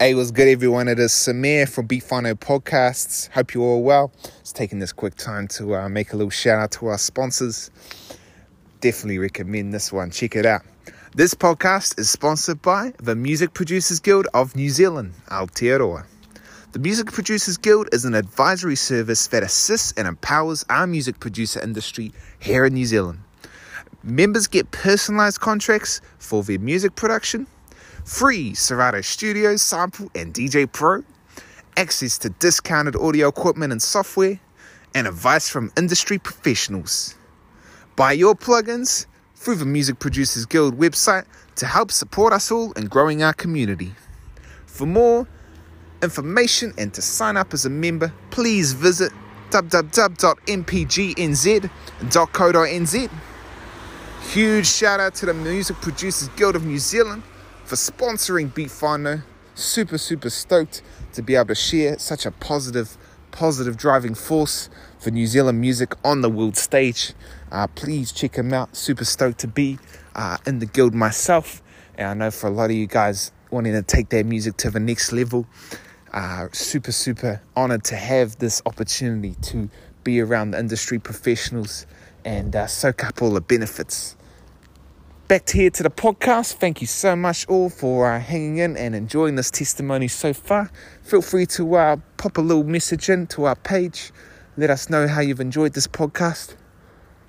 Hey, what's good, everyone? It is Samir from Beat Whānau Podcasts. Hope you're all well. Just taking this quick time to uh, make a little shout out to our sponsors. Definitely recommend this one. Check it out. This podcast is sponsored by the Music Producers Guild of New Zealand, Aotearoa. The Music Producers Guild is an advisory service that assists and empowers our music producer industry here in New Zealand. Members get personalized contracts for their music production free Serato Studios sample and DJ Pro, access to discounted audio equipment and software, and advice from industry professionals. Buy your plugins through the Music Producers Guild website to help support us all in growing our community. For more information and to sign up as a member, please visit www.mpgnz.co.nz. Huge shout out to the Music Producers Guild of New Zealand for sponsoring Beat. Super, super stoked to be able to share such a positive, positive driving force for New Zealand music on the world stage. Uh, please check them out. Super stoked to be uh, in the guild myself. And I know for a lot of you guys wanting to take their music to the next level, uh, super, super honored to have this opportunity to be around the industry professionals and uh, soak up all the benefits back here to the podcast. Thank you so much all for uh, hanging in and enjoying this testimony so far. Feel free to uh, pop a little message in to our page. Let us know how you've enjoyed this podcast.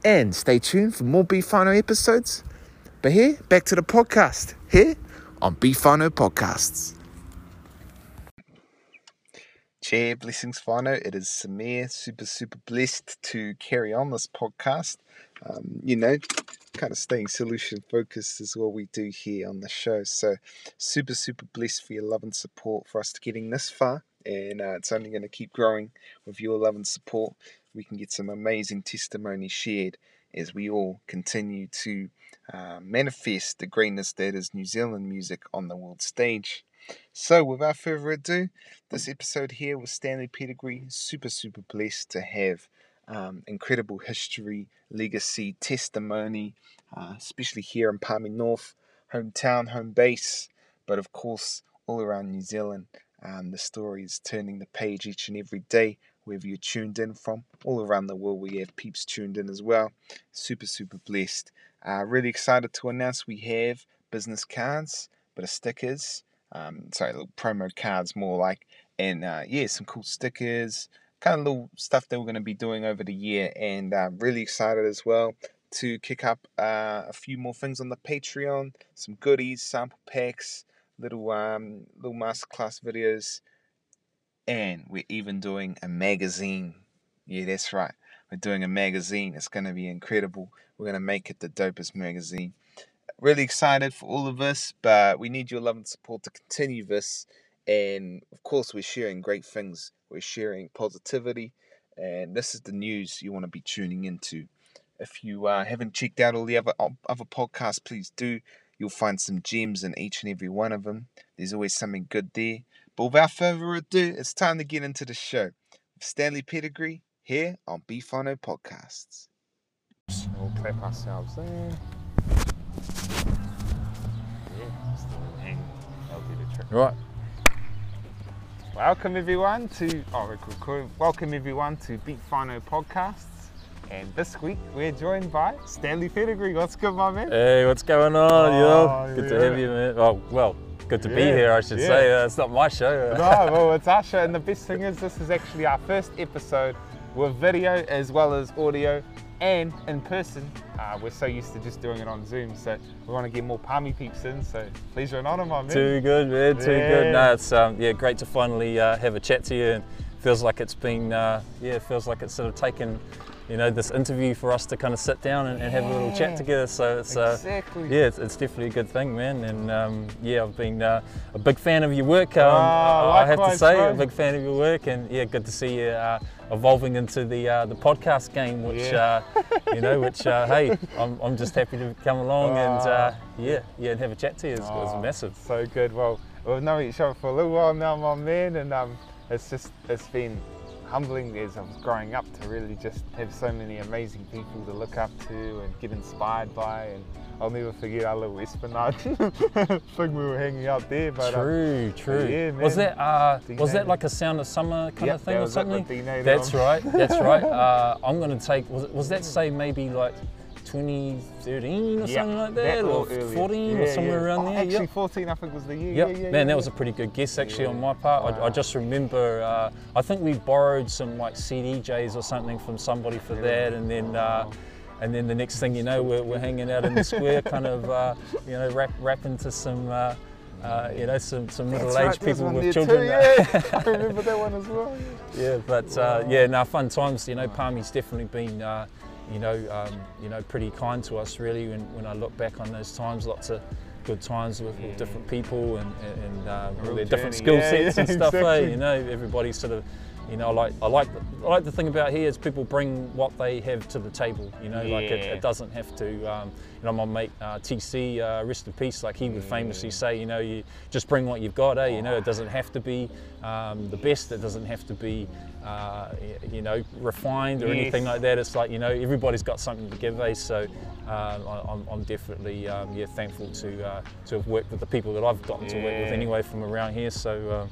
And stay tuned for more Whānau episodes. But here, back to the podcast. Here on Whānau Podcasts. Chair, blessings Whānau. It is Samir, super, super blessed to carry on this podcast. Um, you know, kind of staying solution focused is what we do here on the show. So, super, super blessed for your love and support for us to getting this far. And uh, it's only going to keep growing with your love and support. We can get some amazing testimony shared as we all continue to uh, manifest the greatness that is New Zealand music on the world stage. So, without further ado, this episode here with Stanley Pedigree, super, super blessed to have um, incredible history, legacy, testimony, uh, especially here in Palmy North, hometown, home base, but of course all around New Zealand. Um, the story is turning the page each and every day, wherever you're tuned in from. All around the world, we have peeps tuned in as well. Super, super blessed. Uh, really excited to announce we have business cards, but of stickers. Um, sorry, little promo cards more like, and uh, yeah, some cool stickers, kind of little stuff that we're going to be doing over the year, and uh, really excited as well to kick up uh, a few more things on the Patreon, some goodies, sample packs, little um, little masterclass videos, and we're even doing a magazine. Yeah, that's right. We're doing a magazine. It's going to be incredible. We're going to make it the dopest magazine. Really excited for all of us, but we need your love and support to continue this. And of course, we're sharing great things we're sharing positivity, and this is the news you want to be tuning into. If you uh, haven't checked out all the other other podcasts, please do. You'll find some gems in each and every one of them. There's always something good there. But without further ado, it's time to get into the show. Stanley Pedigree here on Beat Whānau Podcasts. We'll clap ourselves there. Yeah, still hang. That'll be the trick. Right. Welcome everyone to oh, welcome everyone to Beat Whānau Podcasts. And this week we're joined by Stanley Pedigree. What's good, my man? Hey, what's going on? Oh, know, good yeah. to have you, man. Oh, well, good to yeah. be here, I should yeah. say. Uh, it's not my show. no, well, it's our show, and the best thing is this is actually our first episode with video as well as audio and in person. Uh, we're so used to just doing it on Zoom, so we want to get more palmy peeps in. So pleasure and on my man. Too good, man. Too yeah. good. No, it's um, yeah, great to finally uh, have a chat to you, and feels like it's been uh, yeah, feels like it's sort of taken you know, this interview for us to kind of sit down and, and have a little chat together. So it's uh, exactly. yeah, it's, it's, definitely a good thing, man. And um, yeah, I've been uh, a big fan of your work. Um, oh, I have to say, bro. a big fan of your work, and yeah, good to see you uh, evolving into the uh, the podcast game, which yeah. Uh, you know, which uh, hey, I'm, I'm just happy to come along and oh. yeah, yeah, and have a chat to you. It's, oh, it's massive. So good. Well, we've known each other for a little while now, my man, and um, it's just it's been humbling as I was growing up to really just have so many amazing people to look up to and get inspired by. And I'll never forget our little Esplanade thing we were hanging out there. But um, True, true. yeah, was that uh, was that like a Sound of Summer kind Yep, of thing or something? Nader That's on. right. That's right. Uh, I'm gonna take. Was, was that say maybe like 2013 or yeah, something like that, or earlier. 14 or somewhere yeah. around Oh, there? Actually, Yep. 14 I think was the year. Yep. Yeah, yeah, Man, yeah. that was a pretty good guess actually on my part. I, I just remember, uh, I think we borrowed some like CDJs or something from somebody for that, and then. Uh, and then the next thing you know, we're, we're hanging out in the square, kind of, uh, you know, rap, rapping to some, uh, uh, you know, some, some middle-aged right, people one with there children. Too, yeah. I remember that one as well. Yeah, but uh, yeah, now fun times. You know, Palmy's definitely been, uh, you know, um, you know, pretty kind to us. Really, when, when I look back on those times, lots of good times with, with different people and, and, and um, all their different skill Yeah, sets yeah, and stuff. Eh? You know, everybody sort of. You know, I like I like the, I like the thing about here is people bring what they have to the table. You know, like it, it doesn't have to. Um, you know, my mate uh, TC, uh, rest in peace. Like he would famously say, you know, you just bring what you've got. Eh? You know, it doesn't have to be um, the best. It doesn't have to be, uh, you know, refined or anything like that. It's like you know, everybody's got something to give. Eh? So um, I, I'm, I'm definitely um, yeah thankful to uh, to have worked with the people that I've gotten to work with anyway from around here. So.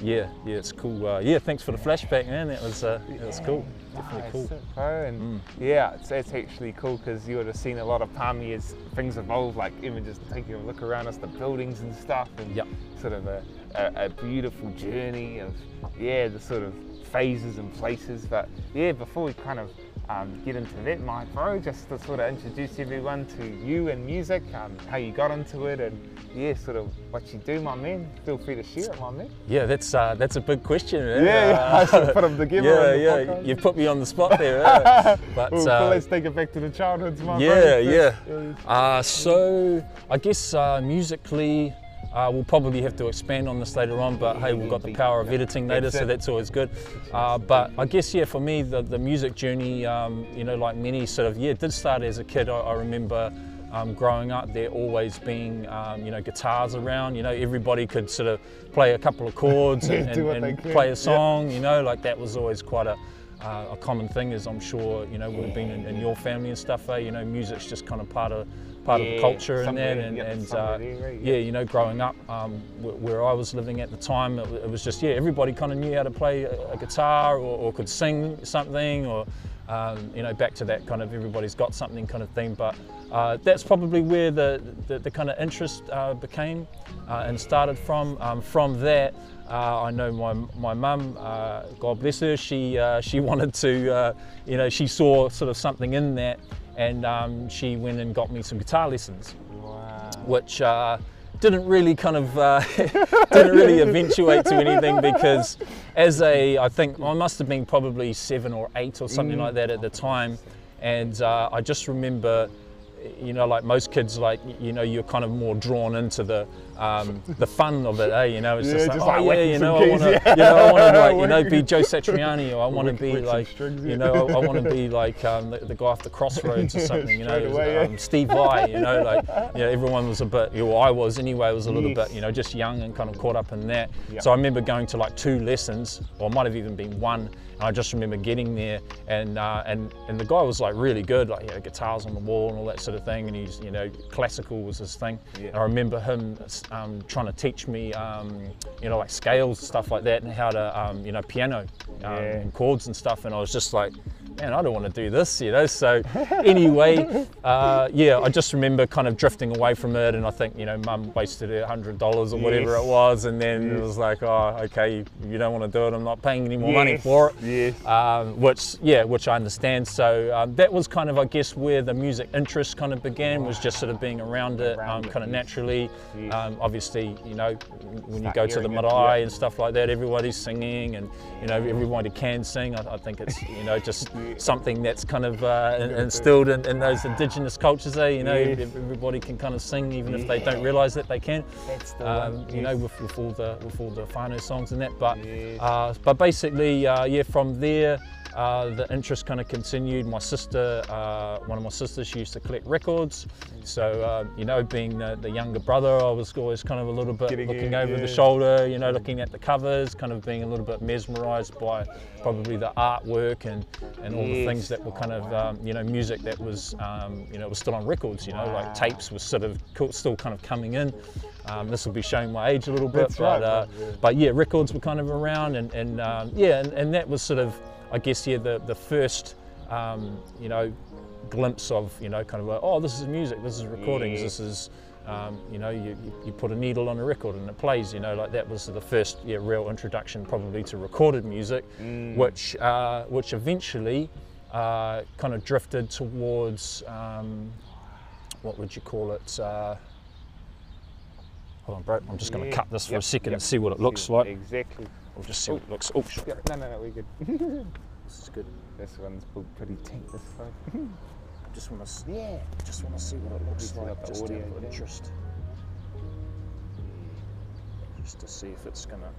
Yeah, yeah, it's cool. Uh, yeah, thanks for the flashback, man. That was uh, that was cool. Definitely Nice, cool. And Mm. yeah, it's, it's actually cool because you would have seen a lot of Palmy as things evolve, like even just taking a look around us, the buildings and stuff, and Yep. sort of a, a, a beautiful journey of, yeah, the sort of phases and places. But yeah, before we kind of um, get into that, my bro, just to sort of introduce everyone to you and music, um, how you got into it, and yeah, sort of what you do, my man. Feel free to share it, my man. Yeah, that's uh, that's a big question. Man. Yeah, yeah, I Uh, should put 'em together Yeah, the yeah, you put me on the spot there. eh? but Well, uh, let's take it back to the childhoods, my yeah, bro. yeah. Uh, so I guess uh, musically, uh, we'll probably have to expand on this later on. But hey, we've got the power of editing later, so that's always good. Uh, but I guess yeah, for me, the, the music journey, um, you know, like many sort of yeah, it did start as a kid. I, I remember. Um, growing up, there always being um, you know guitars around. You know everybody could sort of play a couple of chords and, and- and play a song. You know, like that was always quite a uh, a common thing, as I'm sure you know would have been in, in your family and stuff. Eh? You know, music's just kind of part of part of the culture and somewhere, that, and, and uh, there, yeah, yep. you know, growing up um, where, where I was living at the time, it, it was just yeah, everybody kind of knew how to play a, a guitar or, or could sing something, or um, you know, back to that kind of everybody's got something kind of thing. But uh, that's probably where the the, the kind of interest uh, became uh, and started from. Um, from that. Uh, I know my my mum, uh, God bless her. She uh, she wanted to, uh, you know, she saw sort of something in that, and um, she went and got me some guitar lessons Wow. which uh, didn't really kind of uh, didn't really eventuate to anything because as a I think I must have been probably seven or eight or something like that at the time, and uh, I just remember. You know, like most kids, like you know, you're kind of more drawn into the um, the fun of it, eh? You know, it's Yeah, just like, just oh yeah, you know, I want to, yeah. you know, I want to like, you know, be Joe Satriani, or I want to be like, strings, you know, I, want to be like um, the, the guy off the crossroads or something, you know, away, yeah. um, Steve Vai, you know, like, you know, everyone was a bit, or I was anyway, was a little Yes. bit, you know, just young and kind of caught up in that. Yep. So I remember going to like two lessons, or might have even been one. I just remember getting there, and uh, and and the guy was like really good, like he had guitars on the wall and all that sort of thing, and he's you know classical was his thing. Yeah. And I remember him um, trying to teach me, um, you know, like scales and stuff like that, and how to um, you know piano um, Yeah. and chords and stuff, and I was just like. Man, I don't want to do this, you know. So, anyway, uh, yeah, I just remember kind of drifting away from it, and I think, you know, Mum wasted a hundred dollars or whatever Yes. it was, and then it was like, oh, okay, you, you don't want to do it. I'm not paying any more money for it yes. um, which yeah, which I understand. So um, that was kind of, I guess, where the music interest kind of began was just sort of being around it, Around um, it, kind of naturally. Yes. Um, obviously, you know, when you go to the hearing it, marae yeah. and stuff like that, everybody's singing, and you know, everybody can sing. I, I think it's you know just something that's kind of uh, instilled in, in those indigenous cultures. Eh? You know, Yes. everybody can kind of sing, even if they don't realise that they can. That's the Um, one. you know, with, with all the with all the whānau songs and that. But Yes. uh, but basically, uh, yeah, from there, uh, the interest kind of continued. My sister, uh, one of my sisters, she used to collect records. So, uh, you know, being the, the, younger brother, I was always kind of a little bit Getting looking in, over yeah. the shoulder, you know, looking at the covers, kind of being a little bit mesmerized by probably the artwork and, and all yes. the things that were kind of, um, you know, music that was, um, you know, was still on records, you know, wow. like tapes was sort of still kind of coming in. Um, this will be showing my age a little bit, That's but, right, uh, yeah. but yeah, records were kind of around, and, and um, yeah, and, and, that was sort of, I guess, yeah, the the first, um, you know, glimpse of, you know, kind of like, oh, this is music, this is recordings, yeah. this is, um, you know, you, you put a needle on a record and it plays, you know, like that was the first yeah, real introduction probably to recorded music, mm. which, uh, which eventually uh, kind of drifted towards, um, what would you call it? Uh, Hold on, bro. I'm just going to cut this for yep. a second yep. and see what it looks like. Exactly. We'll just see what it looks. Oh, Yep. No, no, no, we're good. this is good. This one's pretty tank. This one. just want to. Yeah. Just want to see what it looks like. Just out of interest. Just to see if it's gonna.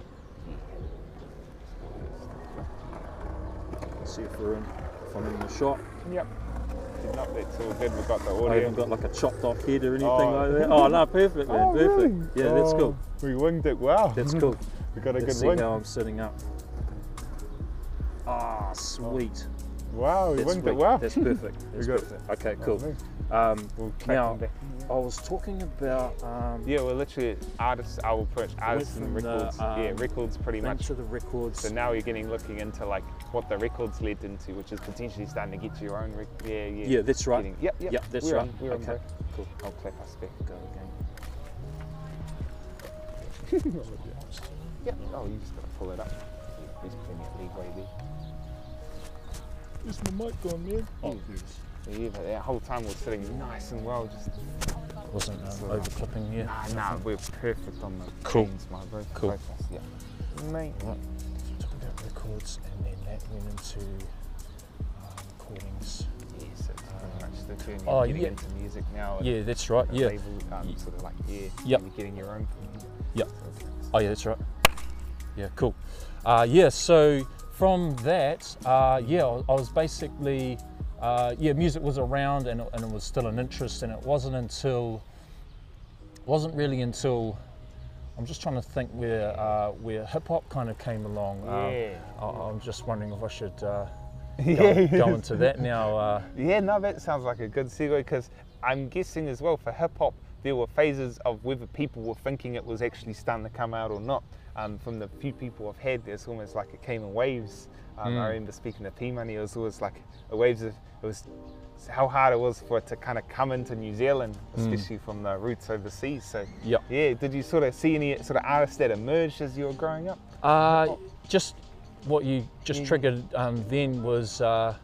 See if we're in. If I'm in the shot. Yep. Not it's all good. We've got the audio. I haven't got like a chopped off head or anything oh. like that. Oh no, perfect, man, oh, perfect. Really? Yeah, oh, that's cool. Oh, we winged it well. That's cool. We got a Let's good wing. see how I'm sitting up. Ah, oh, sweet. Wow, we winged it well. That's perfect. That's perfect. Okay, cool. Um, we'll now, I was talking about. Um, yeah, we're literally artists. I will approach artists and records. The, um, yeah, records pretty much. To the records. So now you're getting looking into like what the records led into, which is potentially starting to get to your own. Rec- yeah, yeah. Yeah, that's right. Getting, yep, yep. Yep, that's we're right. On, we're okay. On, cool. I'll clap us back. Go again. yep. Oh, you just gotta pull it up. There's plenty of leeway there. Is my mic gone, man? Oh, yes. Yeah, but that whole time we're sitting nice and well, just wasn't um, over clipping here. Nah, nah, we're perfect on the cool. Chains, my bro. Cool. Both us, yeah. Mate. Right. So talking about records, and then that went into um, recordings. Yes, it's pretty much the journey oh, getting yeah. into music now. Yeah, that's right. Yeah. Label, um, sort of like yeah, yep. getting your own. thing. Yeah. Oh yeah, that's right. Yeah, cool. Uh, yeah, so from that, uh, yeah, I was basically uh, yeah, music was around and, and it was still an interest, and it wasn't until wasn't really until I'm just trying to think where uh, where hip hop kind of came along. Um, yeah. Um, I, am just wondering if I should uh, go, go, into that now. Uh. yeah, no, that sounds like a good segue because I'm guessing as well for hip hop there were phases of whether people were thinking it was actually starting to come out or not. Um, from the few people I've had, there's almost like it came in waves. Um, mm. I remember speaking to P Money, it was always like a waves of it was how hard it was for it to kind of come into New Zealand, hmm. especially mm. from the roots overseas. So yep. yeah, did you sort of see any sort of artists that emerged as you were growing up? Uh, just what you just yeah. triggered um, then was uh,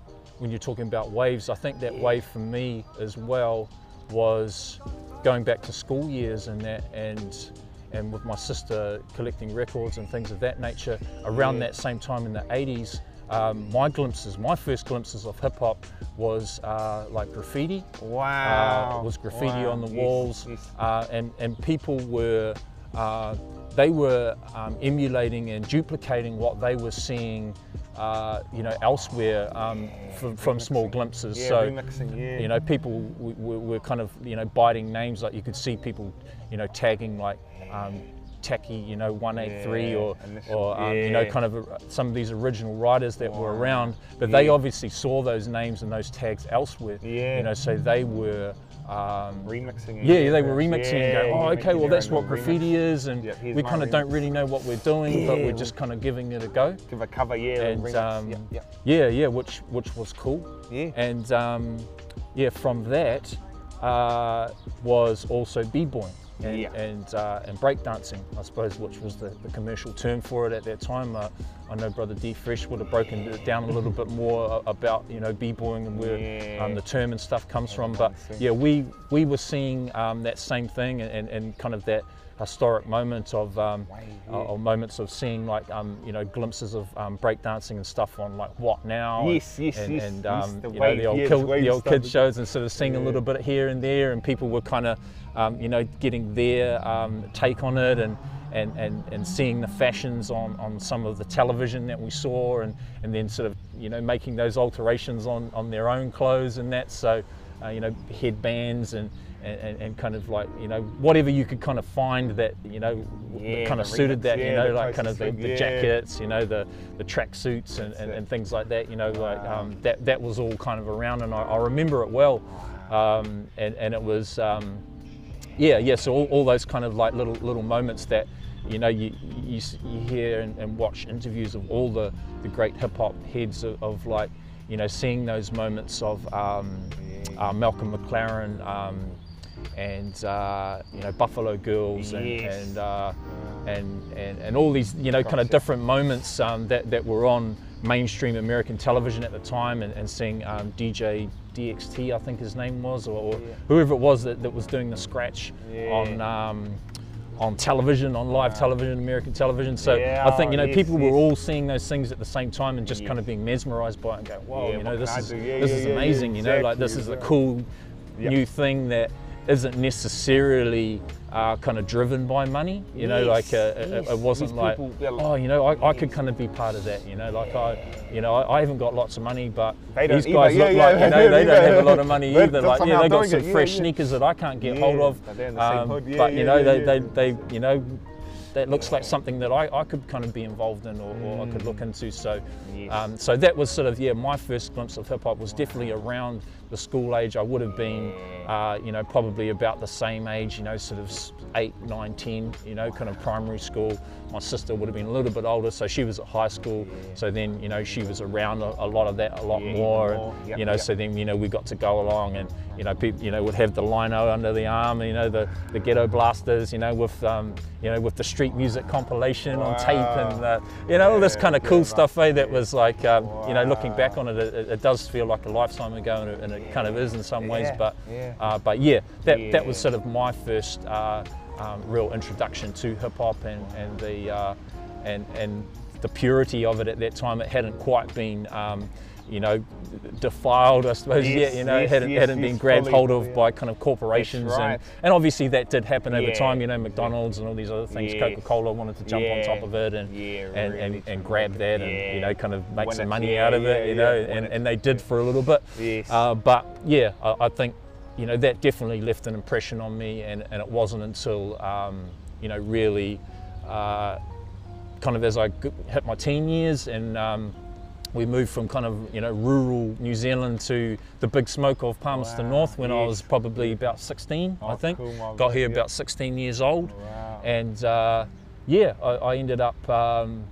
when you're talking about waves. I think that yeah. wave for me as well was going back to school years and that and and with my sister collecting records and things of that nature around yeah. that same time in the 80s um, my glimpses, my first glimpses of hip hop was uh, like graffiti. Wow. Uh, was graffiti wow. on the walls, yes. Uh, and and people were uh, they were um, emulating and duplicating what they were seeing. Uh, you know, elsewhere um, from, from small glimpses. Yeah, so, remixing, yeah. you know, people were kind of, you know, biting names. Like you could see people, you know, tagging like um, Taki, you know, 183 yeah, or, or um, you know, kind of a, some of these original writers that wow. were around, but they obviously saw those names and those tags elsewhere. Yeah. You know, so they were um, remixing. Yeah, they were remixing and going, oh, okay, well, that's what graffiti remix. is, and we kind of don't really know what we're doing, but we're just kind of giving it a go. Give a cover, yeah. And um, yeah, yeah, which which was cool. Yeah. And um, yeah, from that uh, was also b-boying and yeah. and, uh, and breakdancing, I suppose, which was the, the, commercial term for it at that time. Uh, I know Brother D Fresh would have broken it down a little bit more about you know b-boying and where yeah. um, the term and stuff comes from. But yeah, we we were seeing um, that same thing and, and kind of that historic moment of um, yeah. uh, moments of seeing like um, you know glimpses of um, breakdancing and stuff on like what now yes and, yes and, yes, and yes, um, you know the old, kill, the old kids shows and sort of seeing yeah. a little bit here and there and people were kind of um, you know getting their um, take on it and and, and, and seeing the fashions on, on some of the television that we saw and, and then sort of you know making those alterations on, on their own clothes and that. So uh, you know headbands and, and, and kind of like you know whatever you could kind of find that you know Yeah, kind of suited that you yeah, know the like kind of the, the yeah. jackets you know the the track suits and, and, and things like that you know like um, that that was all kind of around and I, I remember it well. Um, and, and it was um, yeah yeah so all, all those kind of like little little moments that you know you you, you hear and, and watch interviews of all the, the great hip hop heads of, of like you know seeing those moments of um, uh, Malcolm McLaren um, and uh, you know Buffalo Girls and Yes. and, uh, and and and all these you know kind of different moments um, that that were on mainstream American television at the time and, and seeing um, DJ DXT I think his name was or, or Yeah. whoever it was that, that was doing the scratch Yeah. on um, on television on live television American television so Yeah, I think you know yes, people were all seeing those things at the same time and just kind of being mesmerized by it and going "Wow, Yeah, you know this is? Yeah, this is amazing you know like this is a cool Yep. new thing that isn't necessarily uh, kind of driven by money. You know, like uh, Yes, it- it, wasn't like, people, oh, you know, I, I could kind of be part of that. You know, like I, you know, I, I haven't got lots of money, but these guys Yeah, look yeah, like, you know, they don't have a lot of money either. Like, yeah, they got some. Fresh yeah. sneakers that I can't get Yeah, hold of. Um. Yeah, but you know, yeah, they, yeah. they, they, you know, that looks like something that I, I could kind of be involved in or, or I could look into. So, Yes. um, so that was sort of yeah, my first glimpse of hip hop was definitely around the school age. I would have been, uh, you know, probably about the same age, you know, sort of eight, nine, ten, you know, kind of primary school. My sister would have been a little bit older, so she was at high school. So then, you know, she was around a, a lot of that, a lot Yeah, more. more. Yep, you know, yep. so then, you know, we got to go along and, you know, people, you know, would have the lino under the arm, you know, the, the ghetto blasters, you know, with, um, you know, with the street music compilation on tape and, uh, you know, all this kind of cool stuff, eh, that was like, um, you know, looking back on it, it, it does feel like a lifetime ago and it, and it kind of is in some ways, Yeah, but, yeah. uh, but yeah, that, that was sort of my first uh, um, real introduction to hip hop and, and the, uh, and, and the purity of it at that time. It hadn't quite been, um, you know, defiled, I suppose, Yes, yet. You know, yes, hadn't, yes, hadn't been grabbed hold of yeah. by kind of corporations, right. and, and obviously that did happen over Yeah. time. You know, McDonald's and all these other things. Yes. Coca-Cola wanted to jump on top of it and Yeah, and, and, and grab that and you know kind of make When some money yeah, out of yeah, it. You yeah, know, and, and they did for a little bit. Uh, but yeah, I, I think you know that definitely left an impression on me, and, and it wasn't until um, you know really uh, kind of as I hit my teen years and um, we moved from kind of you know rural New Zealand to the big smoke of Palmerston Wow, North when I was probably about 16, I Oh, think. cool, Got here about 16 years old, Wow. and uh, yeah, I, I ended up. Um,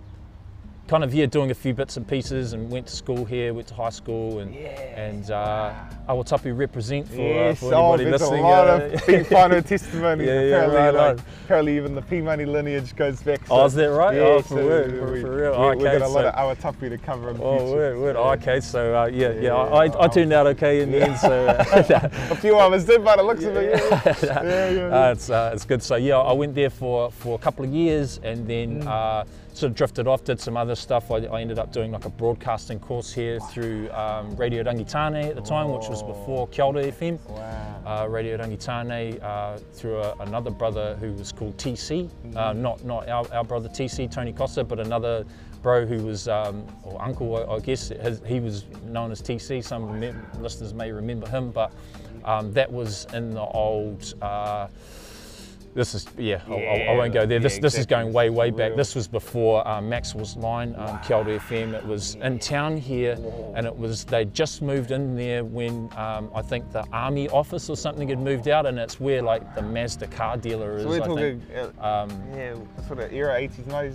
Kind of yeah, doing a few bits and pieces, and went to school here, went to high school, and Yeah. and uh, Awatapu represent for, uh, Yes, for oh, anybody there's listening. a lot uh, of big final testimonies. Yeah, yeah, apparently, right like, apparently, even the P Money lineage goes back. Oh, is that right? Yeah, Oh, for so real, we- for- we- for real. We, Okay, we've got a lot so- of to cover in the Oh, future. word, word. Oh, okay, so uh, yeah, yeah, Yeah, I, I, I turned out okay in the end. So uh, A few others did, but it looks a bit. Yeah, yeah, yeah. yeah. uh, it's uh, it's good. So yeah, I went there for for a couple of years, and then uh, sort of drifted off, did some other stuff. I, I ended up doing like a broadcasting course here through um, Radio Rangitane at the time, which was before Kia ora FM. Wow. uh, Radio Rangitane uh, through a, another brother who was called TC, uh, not not our, our brother TC Tony Costa, but another bro who was um, or uncle I, I guess his, he was known as TC. Some listeners may remember him, but um, that was in the old. Uh, this is yeah, I- I, I won't go there. Yeah, This this is going way way back. This was before um, Maxwell's line, um, ora FM. It was in town here, and it was they just moved in there when um, I think the army office or something had moved out, and it's where like the Mazda car dealer is. So we're I talking, think. uh, Um, yeah, sort of era 80s, 90s.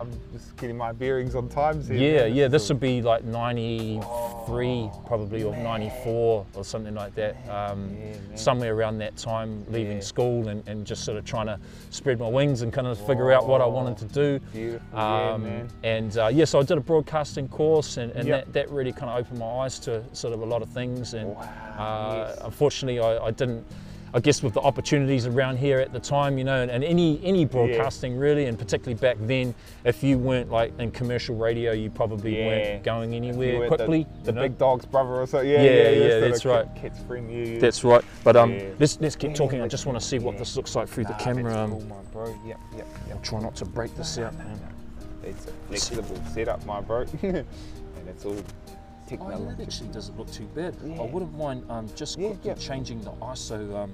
What was it? I'm just getting my bearings on times here. Yeah, man. yeah, this would be like 93 probably or 94 or something like that. Um, Yeah, somewhere around that time, leaving Yeah. school and, and just sort of trying to spread my wings and kind of figure out what I wanted to do. Beautiful, yeah, Um, man. and uh, yeah, so I did a broadcasting course, and, and Yep. that, that really kind of opened my eyes to sort of a lot of things. And Wow, uh, yes. unfortunately, I, I didn't. I guess with the opportunities around here at the time, you know, and, and any any broadcasting yeah. really, and particularly back then, if you weren't like in commercial radio, you probably yeah. weren't going anywhere quickly. The, the big dog's brother or so. Yeah, yeah, yeah, yeah that's right. Bring you. That's right. But um, let's let's keep talking. I just want to see what this looks like through nah, the camera. That's cool, my bro. Yep, yep, yep. I'll try not to break this out. It's a flexible setup, my bro, and it's all technology. Oh, that actually doesn't look too bad. Yeah. I wouldn't mind um, just yeah, quickly yeah. changing the ISO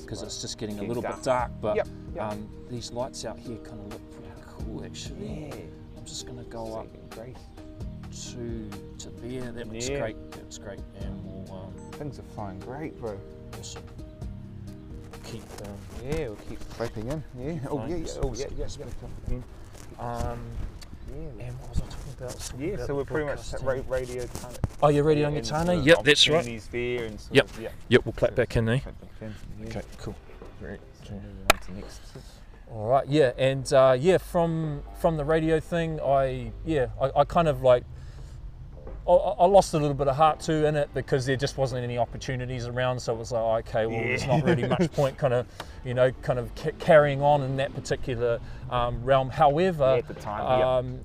because um, it's just getting a little dark. bit dark. But yep, yep. Um, these lights out here kind of look pretty cool actually. Yeah. I'm just going to go up to to there. That looks great. That looks great. And we'll, um, things are flying great, bro. Awesome. Keep um, yeah, we'll keep clapping in. Yeah. Oh yeah, yeah. Oh yeah, yeah. yeah. Um, yeah. And what was I talking about? yeah, about so we're pretty much at Radio Tana. Oh, you're Radio yeah, Tana? Yep, that's right. There and yep. Of, yeah. Yep, we'll clap so back in there. Yeah. Okay, cool. Great. So next. All right, yeah, and uh, yeah, from from the radio thing, I yeah, I, I kind of like I, I, lost a little bit of heart too in it because there just wasn't any opportunities around. So it was like, okay, well, yeah. there's not really much point, kind of, you know, kind of ca- carrying on in that particular um, realm. However, yeah, time, um,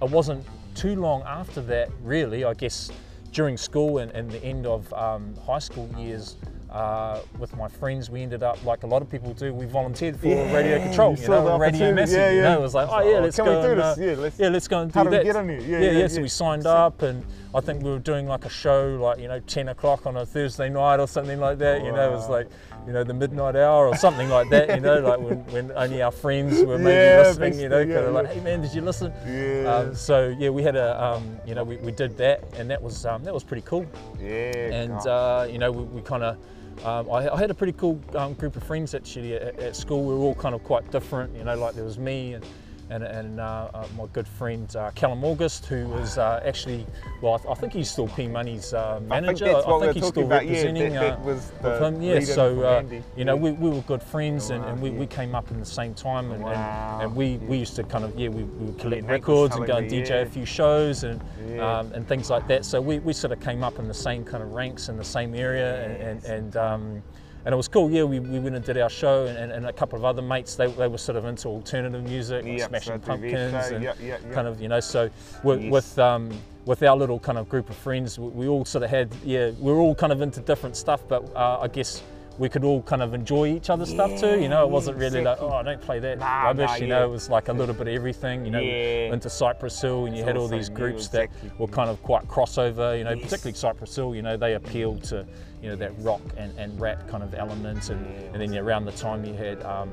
it wasn't too long after that, really. I guess during school and, and the end of um, high school years, uh, with my friends, we ended up like a lot of people do. We volunteered for yeah, radio control, you, know, radio message. Yeah, yeah. You know, it was like, oh yeah, let's Can go. And, uh, yeah, let's, yeah, let's go and do that. get on here? Yeah, yeah, yeah, So we signed up, and I think we were doing like a show, like you know, 10 o'clock on a Thursday night or something like that. Wow. You know, it was like you know the midnight hour or something like that. You know, like when, when only our friends were maybe listening. You know, kind of like, hey man, did you listen? Yeah. Um, so yeah, we had a, um, you know, we, we did that, and that was um, that was pretty cool. Yeah. And uh, you know, we, we kind of um, I, I, had a pretty cool um, group of friends actually at, at, school. We were all kind of quite different, you know, like there was me and and, and uh, uh, my good friend uh, Callum August, who was uh, actually, well, I, I, think he's still P Money's uh, manager. I think, I think he's still about. representing yeah, that, that with him. Yeah, so you know, we, we were good friends, and, and we, we came up in the same time, and, wow. and, and, we, we used to kind of yeah, we, we would collect yeah, records and go and DJ yeah. a few shows and um, and things like that. So we, we sort of came up in the same kind of ranks in the same area, and and, um, and it was cool. Yeah, we, we went and did our show, and, and a couple of other mates. They, they were sort of into alternative music, yep, Smashing so Pumpkins, and yep, yep, kind of you know. So with, yes. with um, with our little kind of group of friends, we, we, all sort of had yeah, we were all kind of into different stuff, but uh, I guess we could all kind of enjoy each other's yeah, stuff too. You know, it wasn't really exactly. like, oh, I don't play that nah, rubbish. Nah, you yeah. know, it was like a little bit of everything. You know, yeah. into Cypress Hill, and you it's had all these groups exactly. that were kind of quite crossover. You know, yes. particularly Cypress Hill. You know, they appealed to you know that rock and, and rap kind of element and, yeah. and then around the time you had um,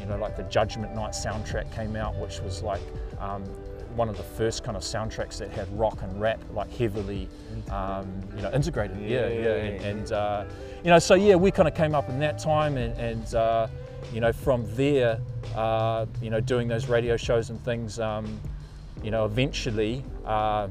you know like the Judgment Night soundtrack came out which was like um, one of the first kind of soundtracks that had rock and rap like heavily um, you know integrated yeah yeah, yeah. and, and uh, you know so yeah we kind of came up in that time and, and uh, you know from there uh, you know doing those radio shows and things um, you know eventually um,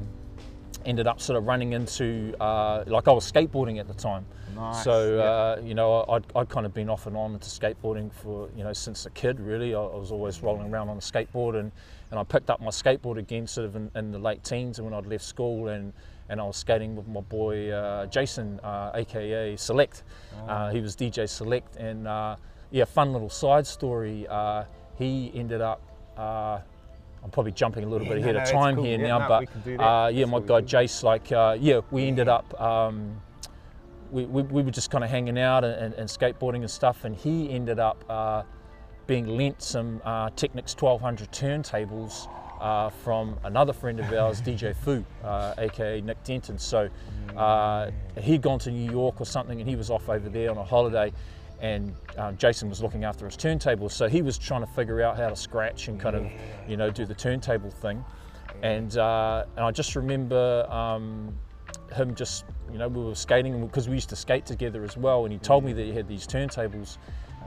ended up sort of running into uh, like I was skateboarding at the time Nice. So uh, you know, I'd, I'd kind of been off and on into skateboarding for you know since a kid. Really, I, I was always rolling around on a skateboard, and, and I picked up my skateboard again sort of in, in the late teens, and when I'd left school, and and I was skating with my boy uh, Jason, uh, aka Select. Oh. Uh, he was DJ Select, and uh, yeah, fun little side story. Uh, he ended up. I'm probably jumping a little yeah, bit ahead no, of time cool. here yeah, now, no, but yeah, my guy Jace, like yeah, we ended up. Um, we, we, we, were just kind of hanging out and, and, skateboarding and stuff, and he ended up uh, being lent some uh, Technics 1200 turntables uh, from another friend of ours, DJ Fu, aka uh, Nick Denton. So uh, he'd gone to New York or something, and he was off over there on a holiday. And um, Jason was looking after his turntables, so he was trying to figure out how to scratch and kind of, you know, do the turntable thing. And, uh, and I just remember um, him just, you know, we were skating because we used to skate together as well. And he told me that he had these turntables,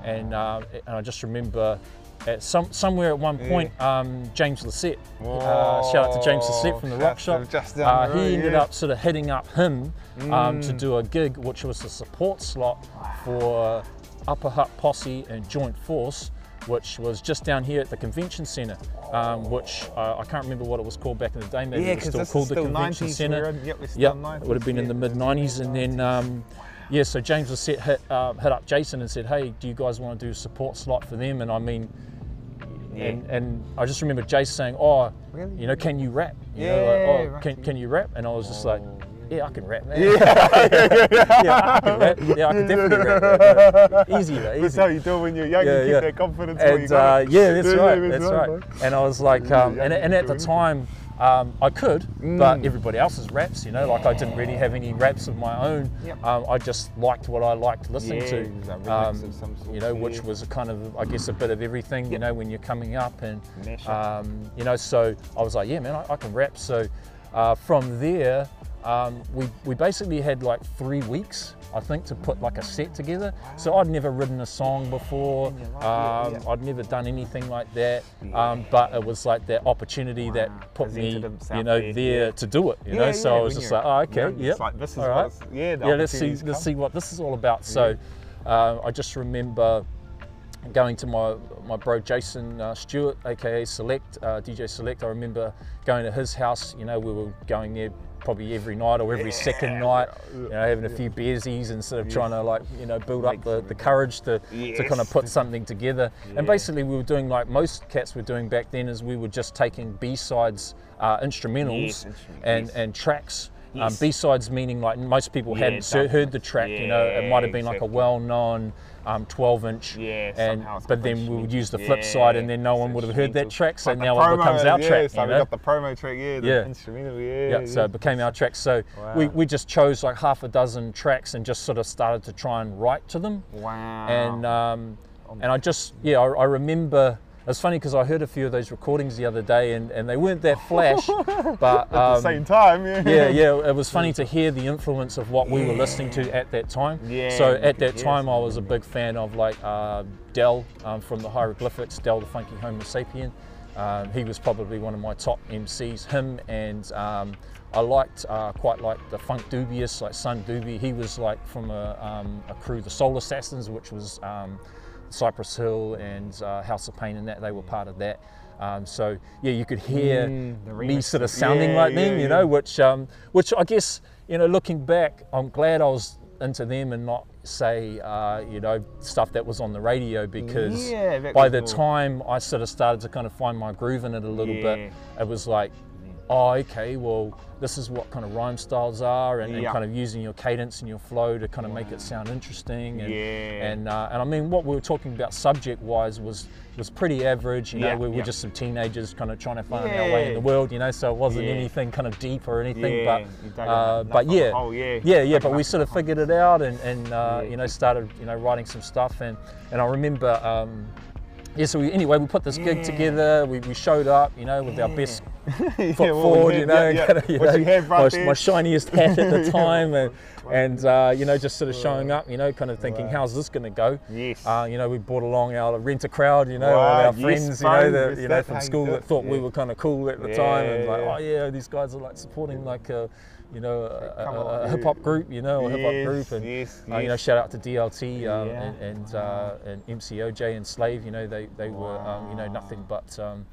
and, uh, and I just remember at some somewhere at one point, yeah. um, James Lissette. Uh, shout out to James Lissette from the Rock Shop. Uh, he ended yeah. up sort of hitting up him um, to mm. do a gig, which was a support slot for Upper Hut Posse and Joint Force, which was just down here at the convention centre um, which uh, I can't remember what it was called back in the day. Maybe yeah, it was still called the Convention Centre. Yep, yep it would have been in the mid 90s. And then, um, yeah, so James was set hit uh, hit up Jason and said, hey, do you guys want to do a support slot for them? And I mean, Yeah. and, and I just remember Jason saying, oh, Really? you know, can you rap? You Yeah, know, like, oh, right. can, can you rap? And I was just like, Oh, yeah, I can rap, man. yeah, I can rap. Yeah, I can definitely rap. man. Easy, man, That's easy. how you do it when you're young. Yeah, you keep yeah. that confidence. And uh, yeah, that's right, that's right. man. And I was like, um, yeah, and, and at the time, um, I could, but Mm. everybody else's raps, you know, like I didn't really have any raps of my own. Yep. Um, I just liked what I liked listening Yeah, to, it was a remix um, of some sort, you know, which was a kind of, I guess, a bit of everything, you know, when you're coming up, and up. um, you know, so I was like, yeah, man, I, I can rap. So uh, from there, um, we we basically had like three weeks. I think to put like a set together. So I'd never written a song before. In your life, yeah, Um. I'd never done anything like that. Um, but it was like that opportunity Wow. that put me, you know, there, there yeah. to do it. You Yeah, know, so yeah, I was just like, oh, okay, yep, like, this is all what right. yeah, yeah, let's see, opportunities let's see what this is all about. So uh, I just remember going to my my bro Jason uh, Stewart, aka Select, uh, DJ Select. I remember going to his house. You know, we were going there probably every night or every second night. You know, having a few beersies and sort of trying to like you know build up the, the courage to, to kind of put something together. Yeah. And basically, we were doing like most cats were doing back then, is we were just taking B sides, uh, instrumentals, Yes, and yes. and tracks. Um, B sides meaning like most people Yeah, hadn't heard the track. you know, it might have been like a well-known um, 12 inch. Yeah, and but then we would use the flip Yeah, side, and then no one would have heard that track. So Like now it becomes our yeah, track. So you we got the promo track, yeah, the Yeah. instrumental, yeah. yeah, so it became our track. So we, Wow. we just chose like half a dozen tracks and just sort of started to try and write to them. wow. And um, and I just yeah, I, I remember. It's funny because I heard a few of those recordings the other day, and, and they weren't that flash, but at the um, same time, yeah. yeah, yeah, it was funny to hear the influence of what we were listening to at that time. Yeah, So at that time, I was a big fan of like uh, Del um, from the Hieroglyphics, Del the Funky Homosapien. Um, he was probably one of my top MCs. Him and um, I liked uh, quite like the Funkdoobiest, like Son Doobie. He was like from a, um, a crew, the Soul Assassins, which was um, Cypress Hill and uh, House of Pain, and that they were part of that. Um, so yeah, you could hear Mm, me sort of sounding yeah, like them, yeah, you know, which um, which I guess you know, looking back, I'm glad I was into them and not say uh, you know stuff that was on the radio because Yeah, by the more- time I sort of started to kind of find my groove in it a little bit, it was like. Oh, okay. Well, this is what kind of rhyme styles are, and, and Yeah. kind of using your cadence and your flow to kind of make it sound interesting. And, Yeah. and uh, and I mean, what we were talking about subject-wise was was pretty average. You know, Yeah, we were yeah. just some teenagers kind of trying to find our way in the world. You know, so it wasn't anything kind of deep or anything. Yeah, but uh, but yeah, hole, yeah. yeah, yeah. But we sort of of a hole. figured it out, and and uh, you know started you know writing some stuff, and and I remember. Um, yeah, so we, anyway, we put this gig together. We, we showed up, you know, with our best Yeah, foot well, forward, yeah, you know, yeah, yeah. you know, you have my, there. my shiniest hat at the time, and and uh, you know, just sort of showing up, you know, kind of thinking, Wow. how's this going to go? Yes. Uh, you know, we brought along our rent a crowd, you know, all Wow, our yes, friends, you know, that, you know, from school that thought we were kind of cool at the time, and like, Yeah. oh yeah, these guys are like supporting like a, you know, a, a, a hip hop group, you know, a hip hop group, and yes, uh, you know, shout out to DLT um, Yeah. and and, uh, and MCOJ and Slave, you know, they they were, um, you know, nothing but. Um,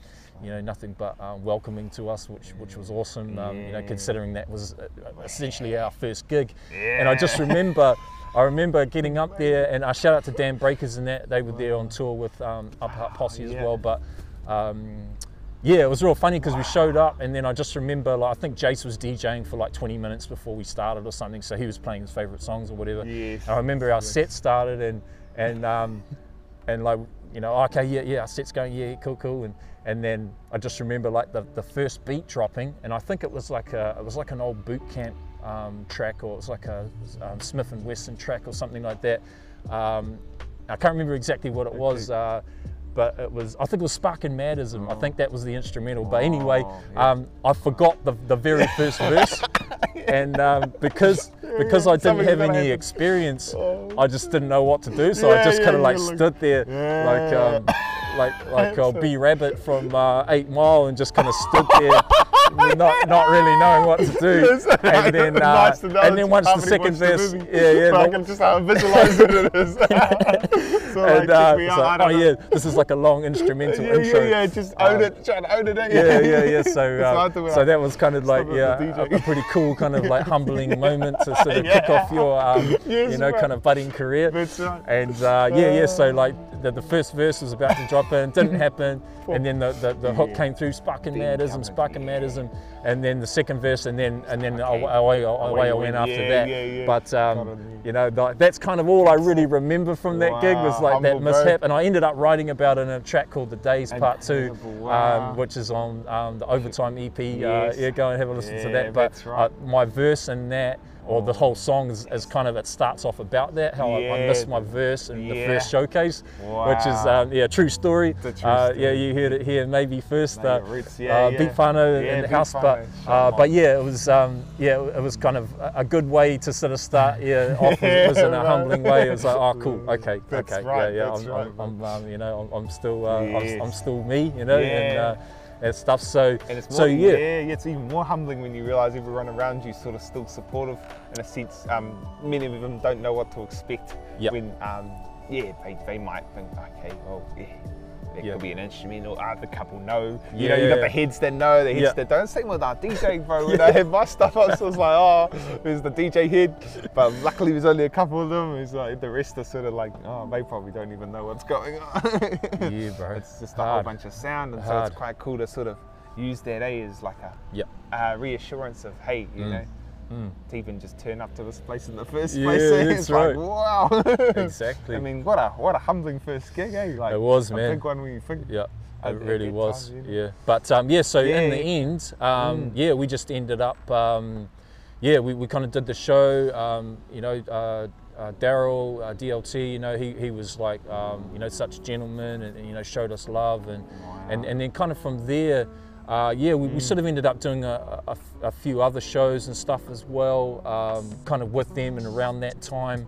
you know, nothing but uh, welcoming to us, which which was awesome. Um, You know, considering that was uh, essentially our first gig, yeah. and I just remember, I remember getting up there, and I shout out to Dan Breakers and that they were there on tour with um, Upper Hut Posse as Yeah. well. But um, yeah, it was real funny because we showed up, and then I just remember, like, I think Jace was DJing for like 20 minutes before we started or something, so he was playing his favorite songs or whatever. Yes, And I remember our set started, and and um, and like you know, okay, yeah, yeah, our set's going, yeah, cool, cool, and and then I just remember like the, the first beat dropping, and I think it was like a it was like an old boot camp um, track, or it was like a um, Smif-N-Wessun track or something like that. Um, I can't remember exactly what it was. Uh, but it was, I think it was Spark and Madism. I think that was the instrumental. But anyway, Oh, yeah. um, I forgot the, the very first verse, and um, because because I didn't Something's have any happen. experience, Oh. I just didn't know what to do. So I Yeah, just kind of like look- stood there, like um, like like uh, B Rabbit from uh, Eight Mile, and just kind of stood there not not really knowing what to do. And then uh, Nice and then once the second watched the verse, yeah, yeah, but I can just uh, visualize it is. so like, uh, it's out, like, oh yeah, this is like a long instrumental yeah, intro. yeah, yeah, just own Um, it, trying to own it. yeah, yeah, yeah. So, That's what I uh, so that was kind of like yeah, a, pretty cool kind of like humbling moment to sort of kick off your um, Yes, you know right. kind of budding career. Right. And uh, yeah, yeah. So like the, the first verse was about to drop in, didn't happen, and then the, the, the hook Yeah. came through, sparking madism, sparking yeah. madism, and then the second verse, and then and then Okay. away, away, away I went went, after that. yeah, yeah. But um, you know, that's kind of all I really remember from that gig was Wow, like that humble, bro. mishap, and I ended up writing about it in a track called "The Days Part 2, wow. um, which is on um, the Overtime EP. Yes. Uh, yeah, go and have a listen to that. But right. uh, my verse in that, or the whole song, is, is kind of it starts off about that. How I, I missed my verse in the first showcase, which is Wow. um, yeah, true story. True uh, story. Yeah, you heard it here maybe first. Know Uh, roots, yeah, uh, yeah. Beat Whānau Yeah, in the house, Whānau, but uh, but yeah, it was um, yeah, it was kind of a- good way to sort of start. Yeah, off it was in a humbling way. It was like, oh, cool, okay, That's okay, right, yeah, yeah, I'm, right, I'm, I'm um, you know, I'm, I'm still, uh, I'm, I'm still me, you know, and, uh, and stuff. So, And it's more, so yeah. yeah, yeah, it's even more humbling when you realise everyone around you sort of still supportive in a sense. Um, many of them don't know what to expect Yep. when, um, yeah, they, they might think, okay, well, yeah, it Yeah. could be an instrument, or uh, the couple know. You Yeah, know, you got the heads that know, the heads that don't. Same with our DJ, bro. When I had my stuff, I was, like, oh, there's the DJ head. But luckily, there's only a couple of them. It's like the rest are sort of like, oh, they probably don't even know what's going on. yeah, bro. It's just a whole bunch of sound, and so it's quite cool to sort of use that A as like a Yep. uh, reassurance of, hey, you Mm. know, Mm. to even just turn up to this place in the first Yeah, place. that's it's right. like, wow. Exactly. I mean, what a what a humbling first gig, eh? Like It was, a man. big one when you think. Yeah, it really was. know? Yeah, but um, yeah. So in the end, um, Mm. yeah, we just ended up. Um, yeah, we, we kind of did the show. Um, you know, uh, uh, Daryl uh, DLT. You know, he, he was like um, you know such a gentleman, and, and, you know showed us love, and and and then kind of from there. Uh, yeah, we, Mm. we sort of ended up doing a, a, a few other shows and stuff as well, um, kind of with them and around that time.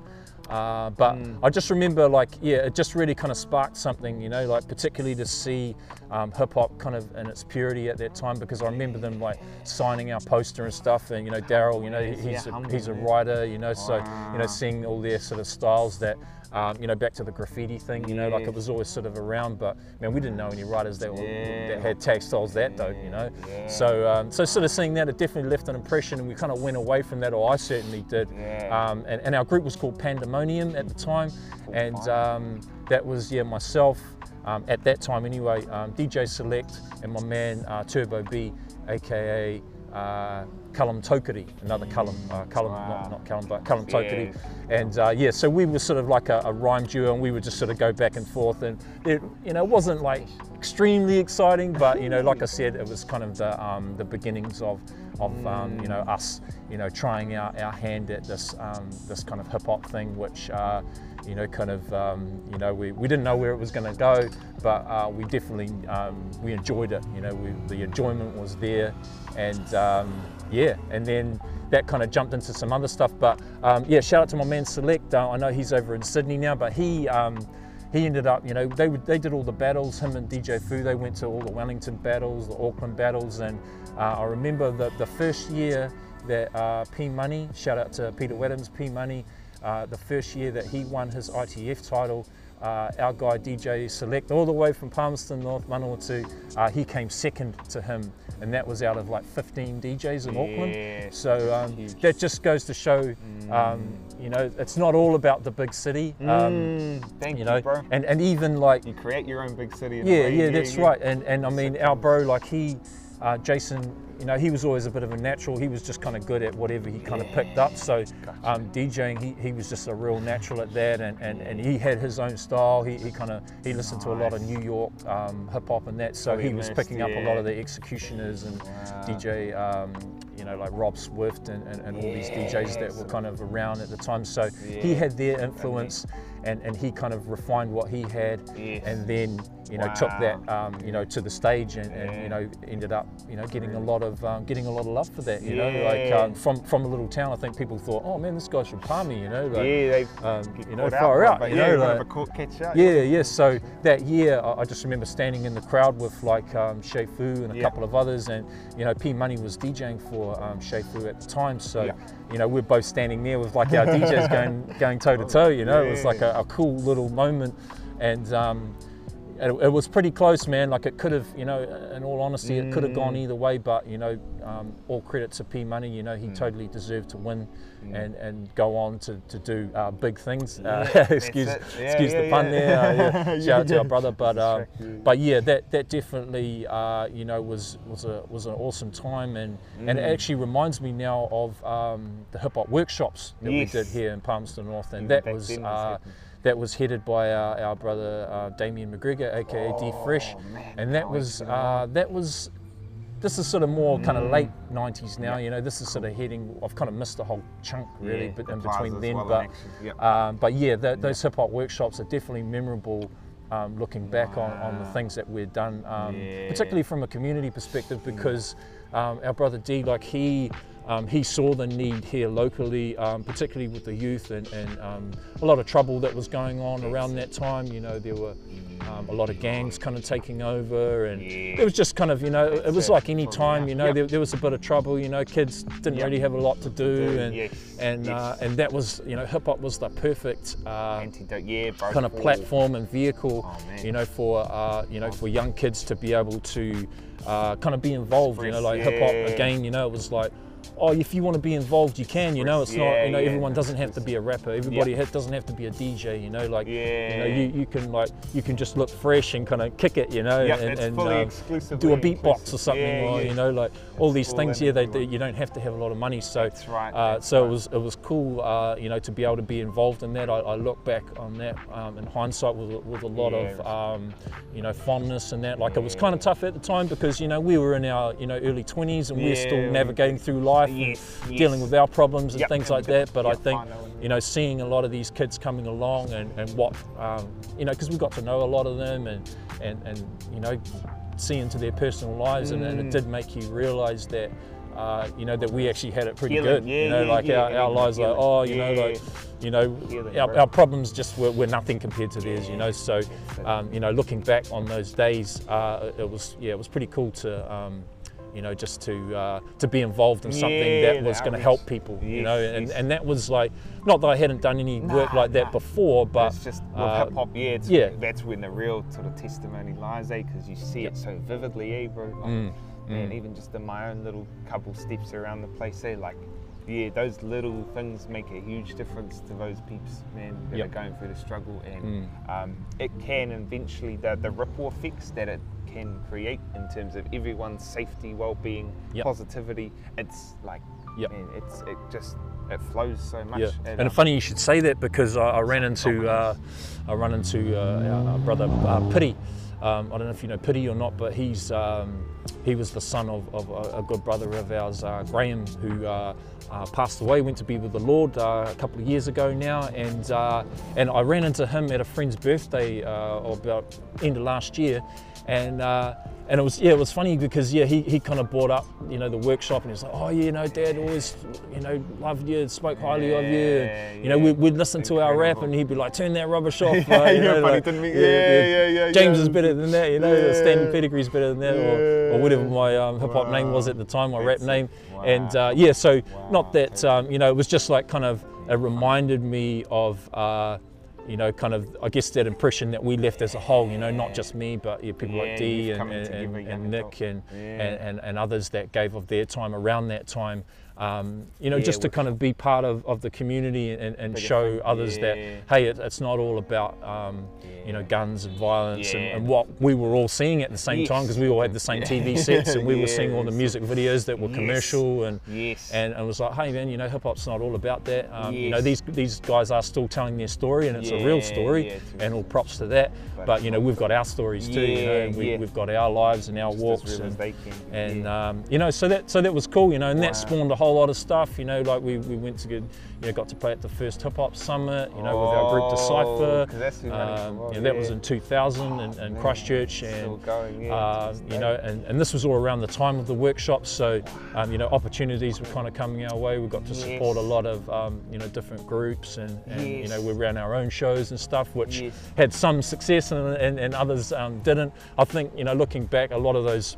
Uh, but Mm. I just remember, like, yeah, it just really kind of sparked something, you know, like particularly to see um, hip hop kind of in its purity at that time because I remember them like signing our poster and stuff, and you know, Daryl, you know, he's a, he's a writer, you know, so you know, seeing all their sort of styles that. Um, you know, back to the graffiti thing, you know, like it was always sort of around, but man, we didn't know any writers that, were, Yeah. that had tag styles that dope, you know. Yeah. So, um, so sort of seeing that, it definitely left an impression, and we kind of went away from that, or I certainly did. Yeah. Um, and, and our group was called Pandemonium at the time, and um, that was yeah myself um, at that time anyway, um, DJ Select and my man uh, Turbo B, aka uh, Cullum Tokiri, another Cullum, uh, Cullum, Wow. not, not Cullum, but Cullum Tokiri. Yeah. And uh, yeah, so we were sort of like a, a rhyme duo, and we would just sort of go back and forth, and it, you know, it wasn't like extremely exciting, but you know, like I said, it was kind of the um, the beginnings of of um, you know us, you know, trying our, our hand at this um, this kind of hip hop thing, which uh, you know, kind of um, you know, we, we didn't know where it was going to go, but uh, we definitely um, we enjoyed it. You know, we, the enjoyment was there, and um, yeah, and then that kind of jumped into some other stuff. But um, yeah, shout out to my man Select. Uh, I know he's over in Sydney now, but he. Um, he ended up, you know, they they did all the battles. Him and DJ Fu, they went to all the Wellington battles, the Auckland battles, and uh, I remember the the first year that uh, P Money, shout out to Peter Wadams, P Money, uh, the first year that he won his ITF title. Uh, our guy DJ Select, all the way from Palmerston North, Manawatu, uh, he came second to him, and that was out of like 15 DJs in Yeah, Auckland. So um, that just goes to show, um, you know, it's not all about the big city. Um, Mm, thank you you, know, bro. and, and even like You create your own big city. in yeah, yeah, that's yeah. right. And and I mean, our bro, like he, uh, Jason, you know, he was always a bit of a natural. He was just kind of good at whatever he kind of picked up. So um, DJing, he, he was just a real natural at that, and, and, and he had his own style. He, he kind of he listened to a lot of New York um, hip hop and that. So Fully he was immersed, picking up a lot of the X-ecutioners and Wow. DJ, um, you know, like Rob Swift and, and, and all these DJs that were kind of around at the time. So he had their influence, and, and he kind of refined what he had, Yes. and then you know took that um, you know to the stage, and, and you know ended up you know getting a lot of um, getting a lot of love for that. You know, like um, from from a little town, I think people thought, oh man, this guy's from Palmy. You know, like, yeah, they um, you know, far out, but you yeah, know, like- a caught catch out. yeah, yeah. So that year, I I just remember standing in the crowd with like um, Shay Fu and a Yeah. couple of others, and you know, P Money was DJing for um, Shay Fu at the time. So Yeah. You know, we're both standing there with like our DJs going going toe to toe. You know, it was like a, a cool little moment, and. Um, it, it was pretty close, man. Like it could have, you know, in all honesty, it could have gone Mm. either way. But you know, um, all credit to P Money. You know, Mm. he totally deserved to win and, and go on to, to do uh, big things. Uh, excuse. Yeah, excuse the pun yeah. there. Uh, yeah. Shout out to our brother, but um, but yeah, that that definitely uh, you know was was a was an awesome time, and and it Mm. actually reminds me now of um, the hip hop workshops that Yes. we did here in Palmerston North, and Even that was. was Uh, that was headed by our, our brother uh, Damien McGregor, aka D Fresh, Oh, man, and that was uh, that was. This is sort of more kind Mm. of late '90s now. You know, this is sort of heading. I've kind of missed the whole chunk really, but in between then. well but yep. um, but yeah, tho- those hip hop workshops are definitely memorable. Um, looking back on, on the things that we've done, um, Yeah. particularly from a community perspective, because um, our brother D, like he um, he saw the need here locally, um, particularly with the youth and, and um, a lot of trouble that was going on around that time. You know, there were um, a lot of gangs kind of taking over, and it was just kind of you know it was like any time. You know, there, there was a bit of trouble. You know, kids didn't really have a lot to do, and and. Uh, and that was you know hip hop was the perfect. Uh, kind of platform and vehicle, Oh, you know, for uh, you know for young kids to be able to uh, kind of be involved. You know, like hip hop again. You know, it was like. Oh, if you want to be involved, you can. You know, it's Express, not. You know, yeah, everyone doesn't have to be a rapper. Everybody doesn't have to be a DJ. You know, like you know, you, you can like you can just look fresh and kind of kick it. You know, Yeah, and, and um, do a beatbox or something, Yeah, or yeah. you know, like all these things. in Yeah, they, they, you don't have to have a lot of money. So That's right, Uh, that's so right. it was it was cool, uh, you know, to be able to be involved in that. I, I look back on that um, in hindsight with, a- with a lot Yeah, of, um, you know, fondness and that. Like it was kind of tough at the time because you know we were in our you know early 20s and we're still navigating through life, Yes, and yes. dealing with our problems and Yep, things like that. But I yep, think I know you know seeing a lot of these kids coming along and, and what um, you know because we got to know a lot of them and and and you know see into their personal lives and, and it Mm. did make you realise that. Uh, you know that we actually had it pretty Healing, good. yeah, you know, yeah, like yeah, our, our healing, lives, like oh, you know, like you know, Healing, our, our problems just were, were nothing compared to theirs. You know, so um, you know, looking back on those days, uh, it was yeah, it was pretty cool to. Um, you know, just to uh, to be involved in something Yeah, that was going to help people, you know, and, yes. and that was like, not that I hadn't done any work Nah, like that nah. before, but it's just with uh, hip hop, yeah, it's, yeah. That's when the real sort of testimony lies, eh? Because you see it so vividly, eh, bro? Like, Mm, man, mm. even just in my own little couple steps around the place, eh? Like, yeah, those little things make a huge difference to those peeps, man, that Yep. are going through the struggle, and Mm. um, it can eventually the the ripple effects that it can create in terms of everyone's safety, well-being, Yep. positivity. It's like, Yep. man, it's it just it flows so much. Yeah, and, and um, funny you should say that because I, I ran into uh, I run into uh, our, our brother uh, Pity. Um, I don't know if you know Pity or not, but he's um, he was the son of, of a, a good brother of ours, uh, Graham, who uh, uh, passed away, went to be with the Lord uh, a couple of years ago now, and uh, and I ran into him at a friend's birthday uh, about end of last year, and. Uh, and it was yeah, it was funny because yeah, he, he kind of brought up you know the workshop and he was like, oh yeah, you know, Dad always you know loved you, spoke highly of you, and, you know, Yeah, we, we'd listen to our rap and he'd be like, turn that rubbish off, Yeah, you yeah, know, like, yeah, yeah, yeah, James yeah. is better than that, you know, Yeah. Stanley Pedigree's better than that, or, or whatever my um, hip hop name was at the time, my rap it. name, and uh, yeah, so Wow. not that um, you know, it was just like kind of it reminded me of. Uh, you know, kind of, I guess that impression that we left as a whole, you know, not just me, but yeah, people Yeah, like Dee and, and, and, and Nick and, Yeah. and, and, and others that gave of their time around that time, um, you know, Yeah, just to kind of be part of, of the community and, and show thing, others that, hey, it, it's not all about, um, you know, guns and violence and, Yeah. and what we were all seeing at the same time because we all had the same TV sets and we were seeing all the music videos that were Yes. commercial and Yes. and it was like, hey man, you know, hip hop's not all about that. Um, You know, these these guys are still telling their story, and it's a real story, yeah, to- and all props to that. But But, you know, we've got our stories too. you know, and we, yeah. we've got our lives and our Just walks, and, they can be, and yeah. um, you know, so that so that was cool. You know, and that spawned a whole whole lot of stuff. You know, like we, we went to get, you know, got to play at the first hip hop summit. You know, with our group Decipher. Decipher. that's been running for a Um, know, that was in 2000 in, in Christchurch, and going, yeah, uh, you know, and, and this was all around the time of the workshops. So, um, you know, opportunities were kind of coming our way. We got to support a lot of, um, you know, different groups, and, and you know, we ran our own shows and stuff, which Yes. had some success and, and, and others um, didn't. I think, you know, looking back, a lot of those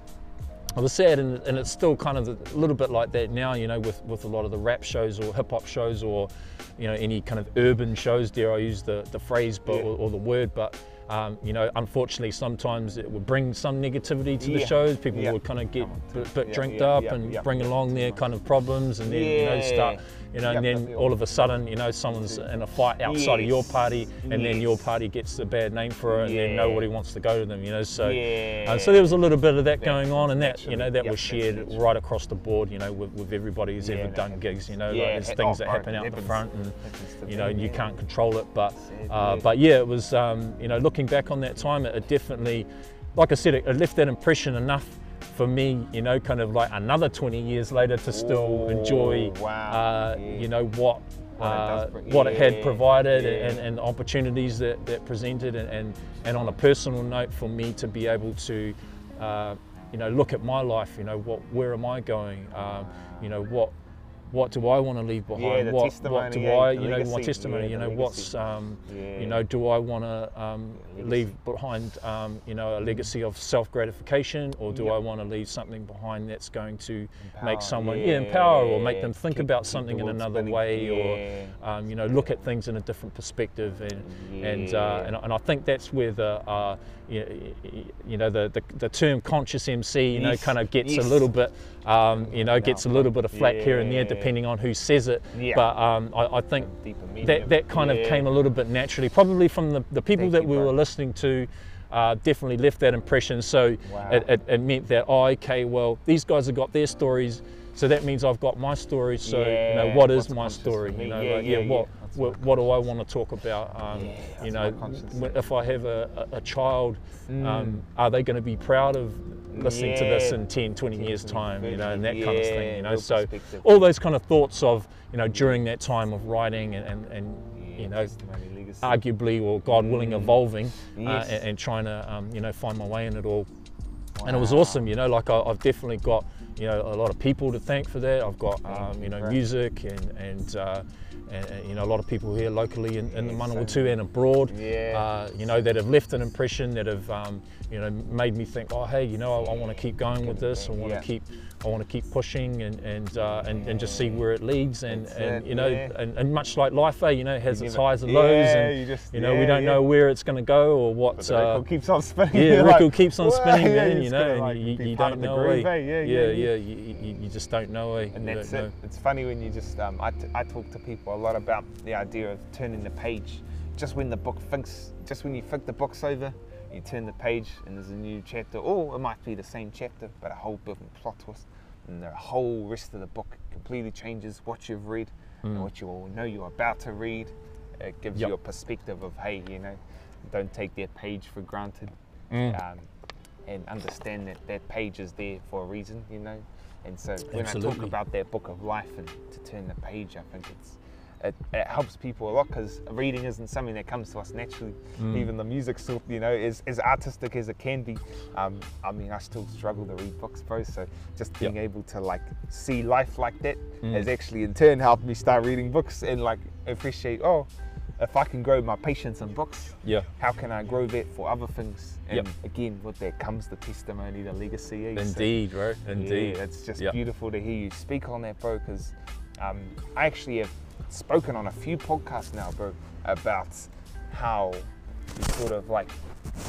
I was sad, and, and it's still kind of a little bit like that now, you know, with, with a lot of the rap shows or hip hop shows or, you know, any kind of urban shows, dare I use the, the phrase but, Yeah. or, or the word, but, um, you know, unfortunately sometimes it would bring some negativity to the shows. People Yeah. would kind of get a bit, bit Yeah, drinked yeah, up yeah, and yeah. bring along their kind of problems and then, you know, start, you know, and then yeah. all of a sudden, you know, someone's in a fight outside of your party and then your party gets a bad name for it and then nobody wants to go to them, you know, so. Yeah. Uh, so there was a little bit of that That- going on, and that you know that yep, was that's shared right across the board. You know, with, with everybody who's Yeah, ever done gigs. You know, Yeah, like there's things oh, that happen out the front, and Happens you know, me, you yeah. can't control it. But uh, yeah. but yeah, it was um, you know looking back on that time, it, it definitely, like I said, it, it left that impression enough for me. You know, kind of like another 20 years later to still Ooh, enjoy. wow, Uh, yeah. You know what. Uh, what it had provided yeah. and, and opportunities that, that presented and, and, and on a personal note for me to be able to uh, you know look at my life you know what where am I going um, you know what what do I want to leave behind? the what what do yeah, I you know my testimony yeah, you know what's um, Yeah. you know do I want to um, leave behind um, you know a legacy of self gratification or do Yep. I want to leave something behind that's going to Empower, make someone yeah, empower or make them think keep- about something in another spinning, way or um, you know, look at things in a different perspective, and and, uh, and and I think that's where the uh, you, you know the, the the term conscious MC, you know, Yes, kind of gets yes. a little bit, um, you know, gets a little bit of flack here and there depending on who says it. Yeah. But um, I, I think that that kind of came a little bit naturally, probably from the, the people Thank that you, we bro. were listening to. Uh, definitely left that impression. So Wow. it, it, it meant that, oh, okay, well, these guys have got their stories, so that means I've got my story. So, you know, what is what's my story? You know, Yeah, like, yeah, yeah, what, yeah. What, what do I want to talk about? Um, Yeah, you know, my conscious. when- if I have a, a, a child, Mm. um, are they going to be proud of listening to this in 10, 20 years 10, time, you know, and that kind of thing, you know. So all those kind of thoughts of, you know, during that time of writing and, and, and you know, arguably or God willing Mm. evolving Yes. uh, and, and trying to, um, you know, find my way in it all. And it was awesome, you know, like I, I've definitely got, you know, a lot of people to thank for that. I've got, um, you, you know, music and, and, uh, and, and, you know, a lot of people here locally in, in the Yeah, Manawatu so- and abroad, Yeah. uh, you know, that have left an impression, that have, um, you know, made me think, oh, hey, you know, I, I want to keep going with this. I want to Yeah. keep, I want to keep pushing and and, uh, and and just see where it leads. And, That's and it, you know, yeah. and, and much like life, eh, you know, it has You its highs and lows, Yeah, and you just- you know, we don't yeah. know where it's going to go or what. The uh, record keeps on spinning. yeah, record like, keeps on spinning, yeah, man. You know, and like, you, don't the know. groove, eh? eh? Yeah, yeah, yeah, yeah. yeah. You, you, just don't know. Eh? And that's it. know. It's funny when you just, um, I, t- I talk to people a lot about the idea of turning the page. Just when the book thinks, just when you flick the books over, you turn the page and there's a new chapter, or it might be the same chapter, but a whole different plot twist. And the whole rest of the book completely changes what you've read and what you all know you're about to read. It gives Mm. Yep. you a perspective of, hey, you know, don't take that page for granted. Mm. Um, and understand that that page is there for a reason, you know. And so when I talk about that book of life and to turn the page, I think it's it, it helps people a lot because reading isn't something that comes to us naturally. Mm. Even the music stuff, you know, is as artistic as it can be. Um, I mean, I still struggle to read books, bro. So just being able to like see life like that Mm. has actually in turn helped me start reading books and like appreciate. Oh, if I can grow my patience in books, Yeah. how can I grow that for other things? And Yep. again, with that comes the testimony, the legacy. eh? So, Indeed, bro. Indeed. yeah, it's just Yep. beautiful to hear you speak on that, bro. Because um, I actually have spoken on a few podcasts now, bro, about how we sort of like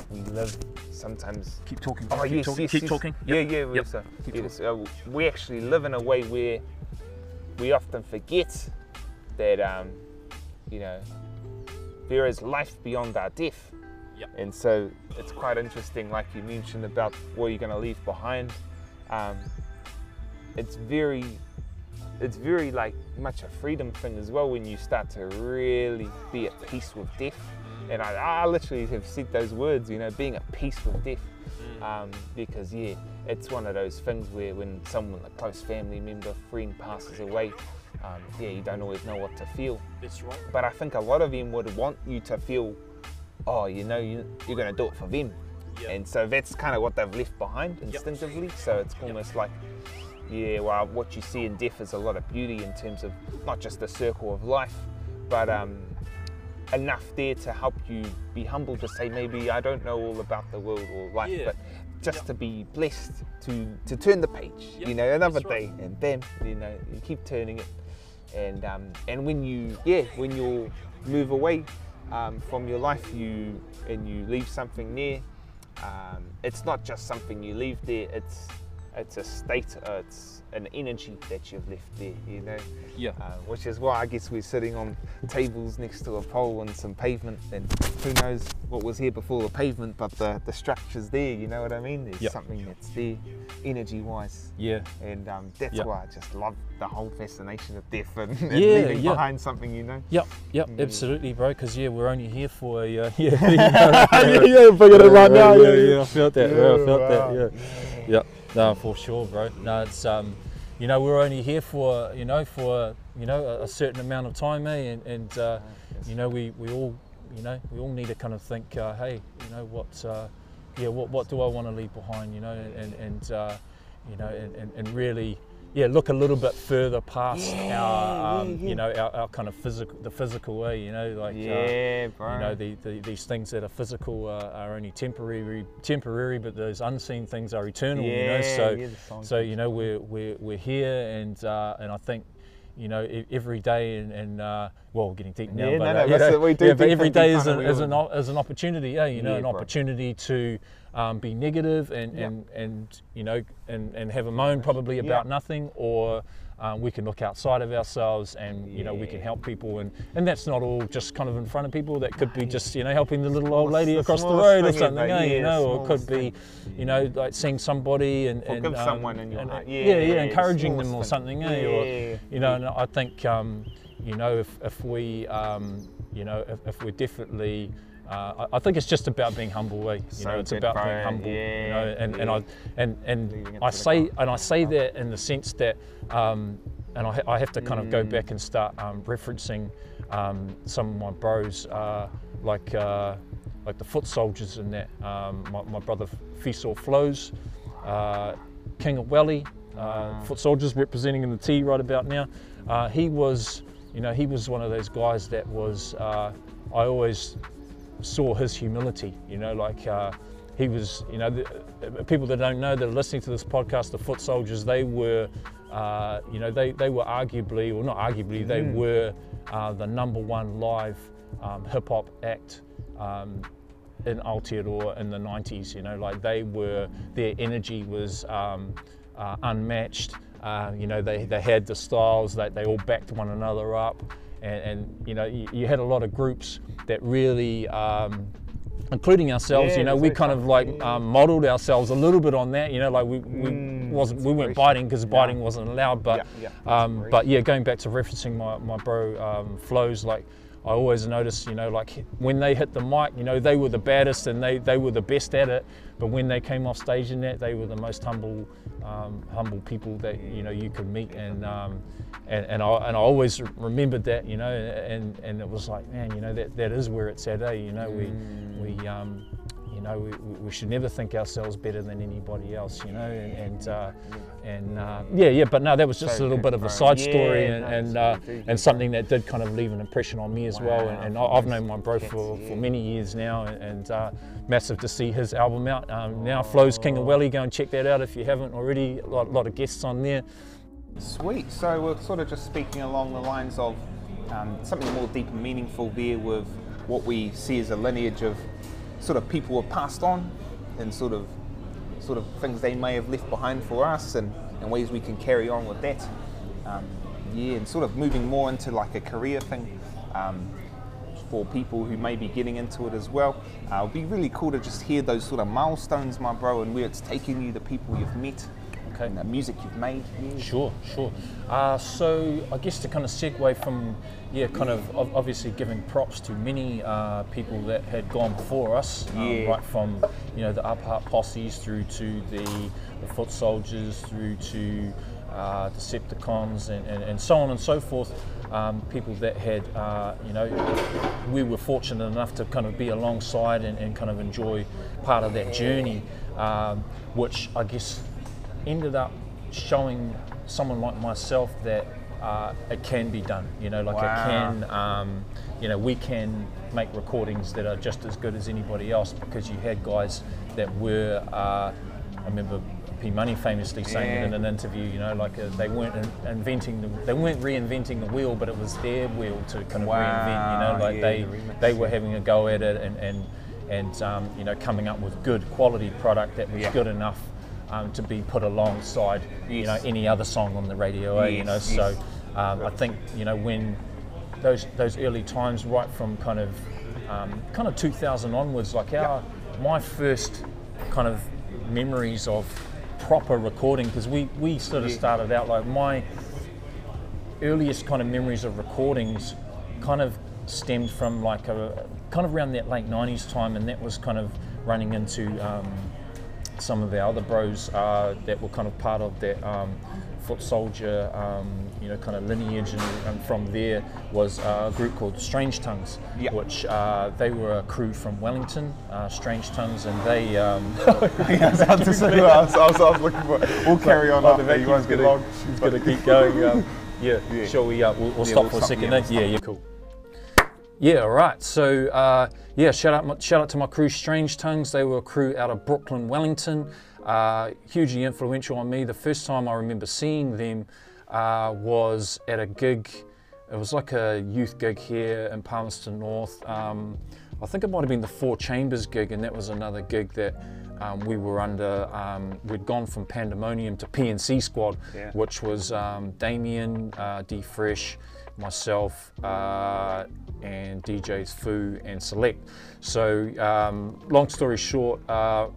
we live sometimes. Keep talking. Oh keep yes, talking. yes, keep yes. talking. Yeah, Yep. yeah, Yep. so, Keep yeah, so we actually live in a way where we often forget that um, you know there is life beyond our death. Yep. And so it's quite interesting, like you mentioned about what you're going to leave behind. Um, it's very, it's very like much a freedom thing as well when you start to really be at peace with death. And I, I literally have said those words, you know, being at peace with death. Um, because yeah, it's one of those things where when someone, a close family member, friend passes away, um, yeah, you don't always know what to feel. That's right. But I think a lot of them would want you to feel, oh, you know, you, you're going to do it for them. Yep. And so that's kind of what they've left behind instinctively. So it's almost like, yeah, well, what you see in death is a lot of beauty in terms of not just the circle of life, but um, enough there to help you be humble to say maybe I don't know all about the world or life, Yeah. but just Yep. to be blessed to to turn the page. Yep, You know, another that's right. day, and then you know, you keep turning it, and um, and when you yeah when you move away um, from your life, you and you leave something there. Um, it's not just something you leave there. It's it's a state. Uh, it's an energy that you've left there. You know Yeah. uh, which is why I guess we're sitting on tables next to a pole and some pavement, and who knows what was here before the pavement, but the, the structure's there, you know what I mean? There's Yep. something that's there energy wise, Yeah. and um, that's Yep. why I just love the whole fascination of death and, and Yeah, leaving yeah. behind something, you know? Yep, yep, Mm. absolutely, bro. Because yeah, we're only here for a uh, yeah, yeah, yeah, figured it right now. Yeah, yeah, I felt that. Yeah, I felt that. Yeah, yeah, no, for sure, bro. No, it's um, you know, we're only here for you know for you know a, a certain amount of time, eh? And, and uh, you know, we we all you know we all need to kind of think, uh, hey, you know what, uh, yeah, what what do I want to leave behind, you know, and and uh, you know, and, and, and really. Yeah, look a little bit further past Yeah, our, um, yeah, yeah. you know, our, our kind of physical, the physical way, you know, like, uh, Yeah, bro. you know, the, the, these things that are physical uh, are only temporary, temporary, but those unseen things are eternal. you know, so so you know we're we're, we're here, and uh, and I think. You know, every day, and, and uh, well, we're getting deep now, Yeah, but no, uh, you know, we do yeah, but every day is, an, is an is an opportunity. Yeah, you know, Yeah, an bro. opportunity to um, be negative and, Yeah. and and you know and, and have a moan probably about Yeah. nothing, or um, we can look outside of ourselves and you know we can help people, and and that's not all just kind of in front of people. That could be just you know helping the little old lady the across the road or something, eh, Yeah, you know, or it could be, you know, like seeing somebody and, and um, someone in your and, heart. Yeah, yeah, yeah, encouraging them or thing. something, eh, or Yeah. you know, and I think um, you know if, if we um, you know if, if we're definitely uh, I I think it's just about being humble, eh? You So know, it's about being humble. you know, and, and. I and and I say and I say that in the sense that um, and I, I have to kind of go Mm. back and start um, referencing um, some of my bros, uh, like uh, like the foot soldiers in that. Um, my, my brother Fisor Flows, uh, King of Welly, uh, foot soldiers representing in the T right about now. Uh, he was, you know, he was one of those guys that was. Uh, I always saw his humility. You know, like uh, he was. You know, the, uh, people that don't know that are listening to this podcast, the foot soldiers, they were. Uh, you know, they, they were arguably, or not arguably, they were uh, the number one live um, hip hop act um, in Aotearoa in the 90s. You know, like they were, their energy was um, uh, unmatched. Uh, you know, they, they had the styles, that they all backed one another up. And, and you know, you, you had a lot of groups that really, um, including ourselves, Yeah, you know, we kind of like Yeah. um, modeled ourselves a little bit on that. You know, like we, we Mm, wasn't we weren't biting because biting wasn't allowed. But Yeah, yeah, um, but yeah, going back to referencing my my bro um, flows, like I always noticed, you know, like when they hit the mic, you know, they were the baddest and they they were the best at it. But when they came off stage in that, they were the most humble um, humble people that you know you could meet and. Um, and, and, I, and I always remembered that, you know, and, and it was like, man, you know, that, that is where it's at, eh? You know, we, we, um, you know, we, we we should never think ourselves better than anybody else, you know, and and, uh, and uh, yeah, yeah. But no, that was just So a little bit of a bro. side Yeah, story, and no, and, uh, good, and something that did kind of leave an impression on me as well. And, and I- Wow, I've known my bro that's- for, yeah. for many years now, and, and uh, massive to see his album out um, now. Flows King of Welly, go and check that out if you haven't already. A lot, lot of guests on there. Sweet. So we're sort of just speaking along the lines of um, something more deep and meaningful there with what we see as a lineage of sort of people have passed on and sort of sort of things they may have left behind for us and, and ways we can carry on with that. Um, yeah, and sort of moving more into like a career thing um, for people who may be getting into it as well. Uh, it'd be really cool to just hear those sort of milestones, my bro, and where it's taking you, the people you've met, Okay. and the music you've made. Yeah. Sure, sure. Uh, so I guess to kind of segue from, yeah, kind of obviously giving props to many uh, people that had gone before us, um, Yeah. right from you know the Upper Hut Posses through to the, the Foot Soldiers through to uh, Decepticons and, and, and so on and so forth. Um, people that had, uh, you know, we were fortunate enough to kind of be alongside and, and kind of enjoy part of that journey, um, which I guess ended up showing someone like myself that uh, it can be done. You know, like Wow. it can. Um, you know, we can make recordings that are just as good as anybody else because you had guys that were. Uh, I remember P Money famously saying it Yeah. in an interview. You know, like uh, they weren't in- inventing the, they weren't reinventing the wheel, but it was their wheel to kind of Wow, reinvent. You know, like yeah, they the remix, they were yeah. having a go at it and and and um, you know coming up with good quality product that was good enough um, to be put alongside you know any other song on the radio. eh, you know, Yes, so um, I think you know when those those early times, right from kind of um, kind of 2000 onwards, like our my first kind of memories of proper recording because we we sort of Yeah. started out like my earliest kind of memories of recordings kind of stemmed from like a kind of around that late 90s time and that was kind of running into um, some of our other bros uh, that were kind of part of that um, foot soldier um, you know kind of lineage and, and from there was a group called Strange Tongues Yeah. which uh, they were a crew from Wellington uh, Strange Tongues and they um, I was about to say what I was, I was, I was looking for. We'll carry on after you won't vacuum's gonna, long. He's going to keep going. Um, yeah. Yeah. Shall we? Uh, we'll, we'll Yeah, stop we'll for a second. we'll yeah, yeah, cool. Yeah, all right. So, uh, yeah, shout out, shout out to my crew, Strange Tongues. They were a crew out of Brooklyn, Wellington. Uh, hugely influential on me. The first time I remember seeing them uh, was at a gig. It was like a youth gig here in Palmerston North. Um, I think it might have been the Four Chambers gig, and that was another gig that um, we were under. Um, we'd gone from Pandemonium to PNC Squad, Yeah. which was um, Damien, uh, D Fresh, myself, uh, and DJs Foo and Select. So, um, long story short, uh,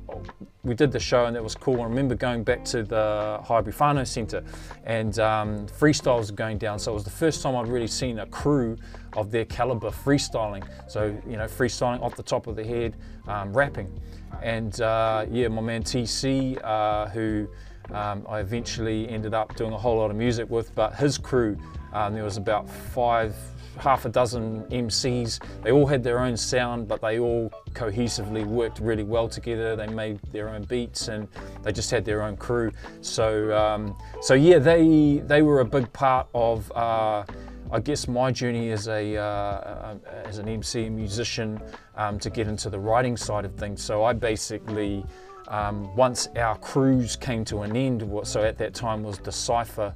we did the show and that was cool. I remember going back to the Whānau Centre and um, freestyles were going down. So, it was the first time I'd really seen a crew of their caliber freestyling. So, you know, freestyling off the top of the head, um, rapping. And uh, yeah, my man TC, uh, who um, I eventually ended up doing a whole lot of music with, but his crew, um, there was about five, half a dozen MCs. They all had their own sound, but they all cohesively worked really well together. They made their own beats and they just had their own crew. So, um, so yeah, they they were a big part of. Uh, I guess my journey as a uh, as an MC musician um, to get into the writing side of things. So I basically um, once our cruise came to an end, so at that time was Decipher,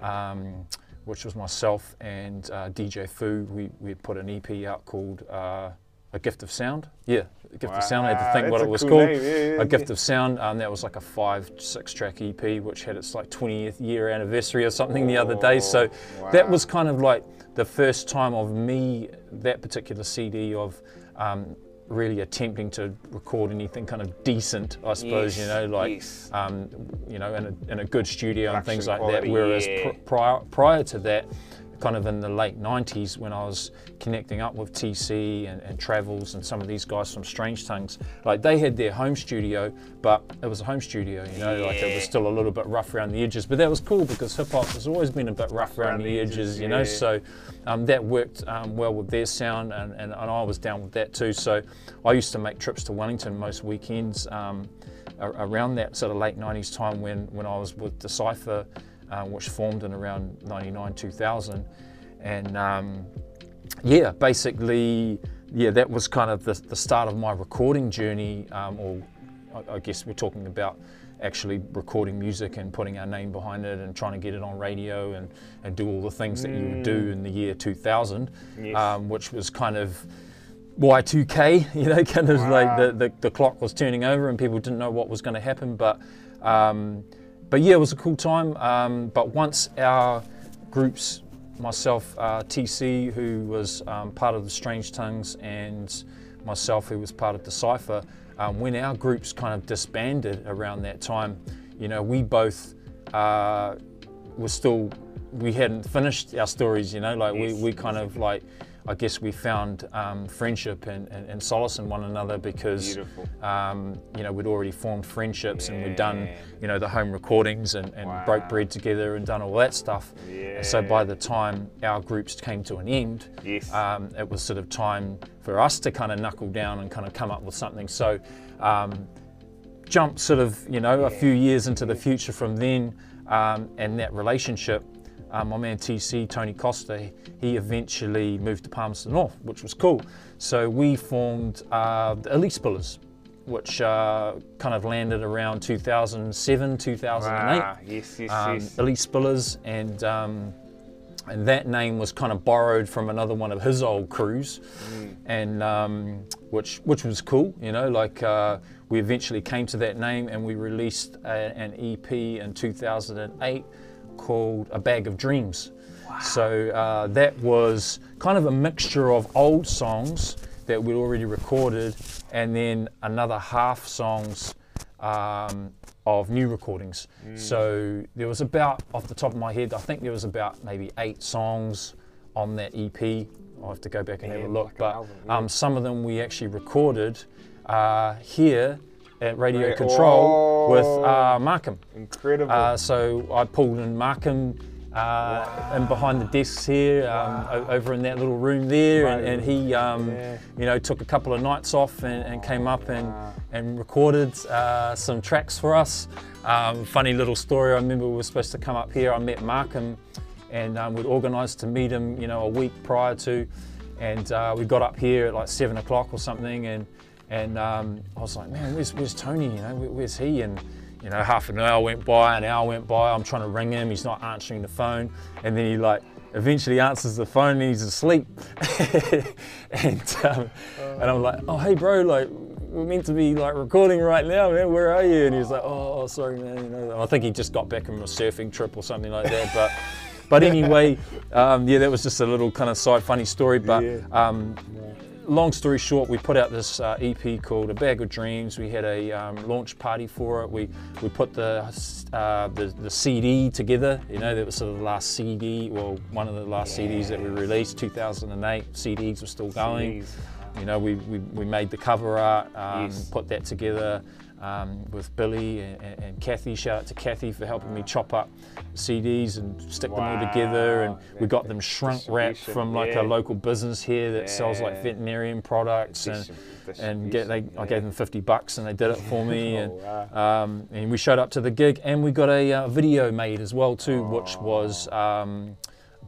um, which was myself and uh, DJ Foo. We we put an EP out called uh, A Gift of Sound. Yeah, A Gift of Sound. I had to Wow, think what it was cool called. yeah, yeah, a Gift yeah. of Sound. Um, that was like a five, six track EP, which had its like 20th year anniversary or something the other day. So that was kind of like the first time of me, that particular CD of um, really attempting to record anything kind of decent, I suppose, you know, like, yes. um, you know, in a, in a good studio and things Production like that. Whereas yeah. pr- prior, prior to that, kind of in the late 90s when I was connecting up with TC and, and Travels and some of these guys from Strange Tongues, like they had their home studio, but it was a home studio, you know, like it was still a little bit rough around the edges. But that was cool because hip hop has always been a bit rough around, the edges, you know, so um, that worked um, well with their sound and, and, and I was down with that too. So I used to make trips to Wellington most weekends um, around that sort of late 90s time when, when I was with Decipher, uh, which formed in around 99, 2000. And um, yeah, basically, yeah, that was kind of the, the start of my recording journey, um, or I, I guess we're talking about actually recording music and putting our name behind it and trying to get it on radio and, and do all the things that you would do in the year 2000, Yes. um, which was kind of Y2K, you know, kind of like the, the, the clock was turning over and people didn't know what was going to happen. But, um, but yeah, it was a cool time. Um, but once our groups, myself, uh, TC, who was um, part of the Strange Tongues, and myself, who was part of Decipher, um, when our groups kind of disbanded around that time, you know, we both uh, were still we hadn't finished our stories. You know, like Yes, we, we kind of like I guess we found um, friendship and, and, and solace in one another because um, you know we'd already formed friendships and we'd done you know the home recordings and, and Wow. broke bread together and done all that stuff. And so by the time our groups came to an end, Yes. um, it was sort of time for us to kind of knuckle down and kind of come up with something. So um, jump sort of you know a few years into the future from then um, and that relationship. Um, my man TC Tony Costa, he eventually moved to Palmerston North, which was cool. So we formed uh, the Elite Spillers, which uh, kind of landed around 2007, 2008 Ah, yes, yes, um, yes. Elite Spillers, and um, and that name was kind of borrowed from another one of his old crews, Mm. and um, which which was cool. You know, like uh, we eventually came to that name, and we released a, an EP in 2008 called A Bag of Dreams. So uh, that was kind of a mixture of old songs that we'd already recorded, and then another half songs um, of new recordings. So there was about, off the top of my head, I think there was about maybe eight songs on that EP. I'll have to go back and Yeah, have a look, like but album, yeah. um, some of them we actually recorded uh, here at Radio Right. Control with Oh. uh, Markham. Incredible. Uh, so I pulled in Markham uh, and behind the desks here, um, o- over in that little room there, and, and he, um, Yeah. you know, took a couple of nights off and, and came up and, Wow. and recorded uh, some tracks for us. Um, funny little story. I remember we were supposed to come up here. I met Markham, and um, we'd organised to meet him, you know, a week prior to, and uh, we got up here at like seven o'clock or something, and and um, I was like, man, where's, where's Tony? You know, where, where's he? And you know, half an hour went by, an hour went by. I'm trying to ring him. He's not answering the phone, and then he like eventually answers the phone and he's asleep. and um, and I'm like, oh hey bro, like we're meant to be like recording right now, man. Where are you? And he's like, oh sorry man. You know, I think he just got back from a surfing trip or something like that, but. But anyway, um, yeah, that was just a little kind of side funny story. But Yeah. um, long story short, we put out this uh, EP called A Bag of Dreams. We had a um, launch party for it. We we put the, uh, the the CD together. You know, that was sort of the last CD, well, one of the last CDs that we released. 2008 CDs were still going. CDs. You know, we, we, we made the cover art, um, Yes. put that together um, with Billy and, and, Kathy. Shout out to Kathy for helping me chop up CDs and stick them all together. And we got them shrunk wrapped from like yeah. a local business here that sells like Yeah. veterinarian products. And, and get, they, distribution, I gave them 50 bucks and they did it for me. Oh, and, um, and we showed up to the gig and we got a uh, video made as well too, which was um,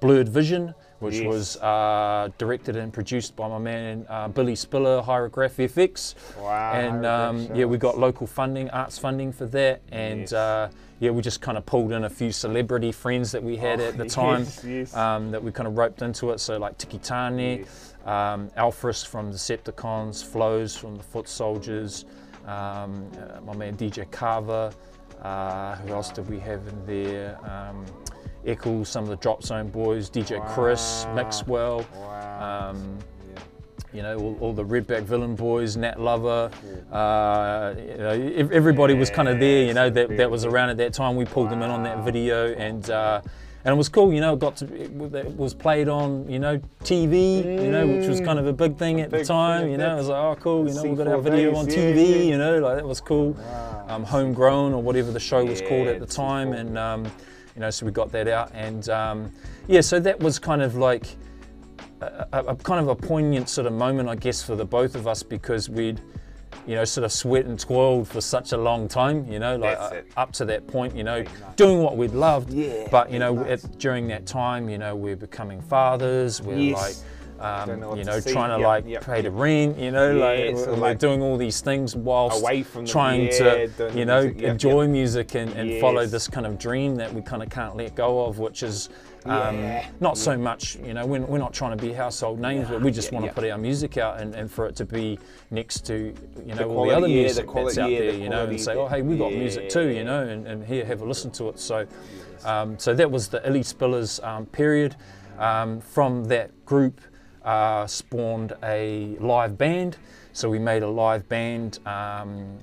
Blurred Vision, which Yes. was uh, directed and produced by my man uh, Billy Spiller, Hierograph FX. Wow. and um, yeah, we got local funding, arts funding for that, and Yes. uh, yeah, we just kind of pulled in a few celebrity friends that we had Oh, at the time yes. Um, that we kind of roped into it. So like Tiki Taane, um, Alphrisk from Decepticons, Flows from the Foot Soldiers, um, uh, my man DJ Carver. Uh, who else did we have in there? Eccles, some of the Drop Zone boys, DJ Chris, Maxwell. Wow. Um, Yeah. you know, all, all the Redback Villain boys, Nat Lover, uh, you know, ev- everybody was kind of there, you know, that, that was around at that time. We pulled them in on that video and uh, and it was cool, you know, it got to, it was played on, you know, TV, you know, which was kind of a big thing at the time, you know, it was like, oh, cool, you know, we got our C4 video on yeah, TV, yeah. you know, like that was cool. Wow. Um, homegrown or whatever the show was called at the time, and um, you know, so we got that out, and um, yeah, so that was kind of like a, a, a kind of a poignant sort of moment, I guess, for the both of us because we'd, you know, sort of sweat and toiled for such a long time, you know, like uh, up to that point, you know, Big nuts. doing what we'd loved. Yeah, But you know, nuts. at, during that time, you know, we're becoming fathers. We're Yes. like. Um, know you to know, see. trying to Yep, like yep, pay the rent, you know, like Yes, we're, like doing all these things whilst Away from the- trying yeah, to, you know, music, enjoy music and, and follow this kind of dream that we kind of can't let go of, which is um, Yeah. not so much, you know, we're, we're not trying to be household names, but we just Yeah, want to yeah. put our music out and, and for it to be next to, you know, The all the quality, other yeah, the music quality, that's out yeah, the there, you know, and say, oh, hey, we've got music too, you know, and, and here, have a listen to it. So, um, so that was the Elite Spillers um, period. Um, from that group uh, spawned a live band. So we made a live band, um,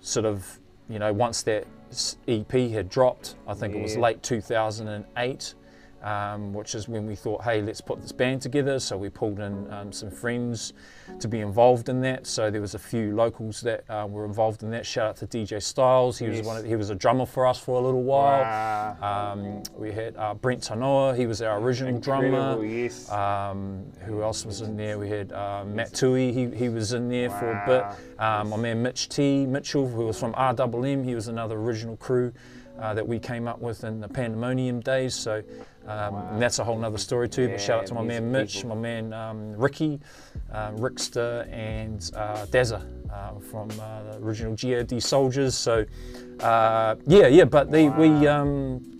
sort of, you know, once that EP had dropped. I think it was late 2008, um, which is when we thought, hey, let's put this band together. So we pulled in um, some friends to be involved in that. So there was a few locals that uh, were involved in that. Shout out to DJ Styles. He was one. Of, he was a drummer for us for a little while. Wow. Um, we had uh, Brent Tanoa. He was our original drummer. Incredible, Yes. Um, who else was in there? We had uh, Matt Tui, he, he was in there for a bit. Um, my man Mitch T, Mitchell, who was from RWM, he was another original crew uh, that we came up with in the Pandemonium days. So um, and that's a whole nother story too. but shout out to my man Mitch, people. my man um, Ricky, uh, Rickster, and uh, Dazza uh, from uh, the original GOD Soldiers. So uh, yeah, yeah, but they, we. Um,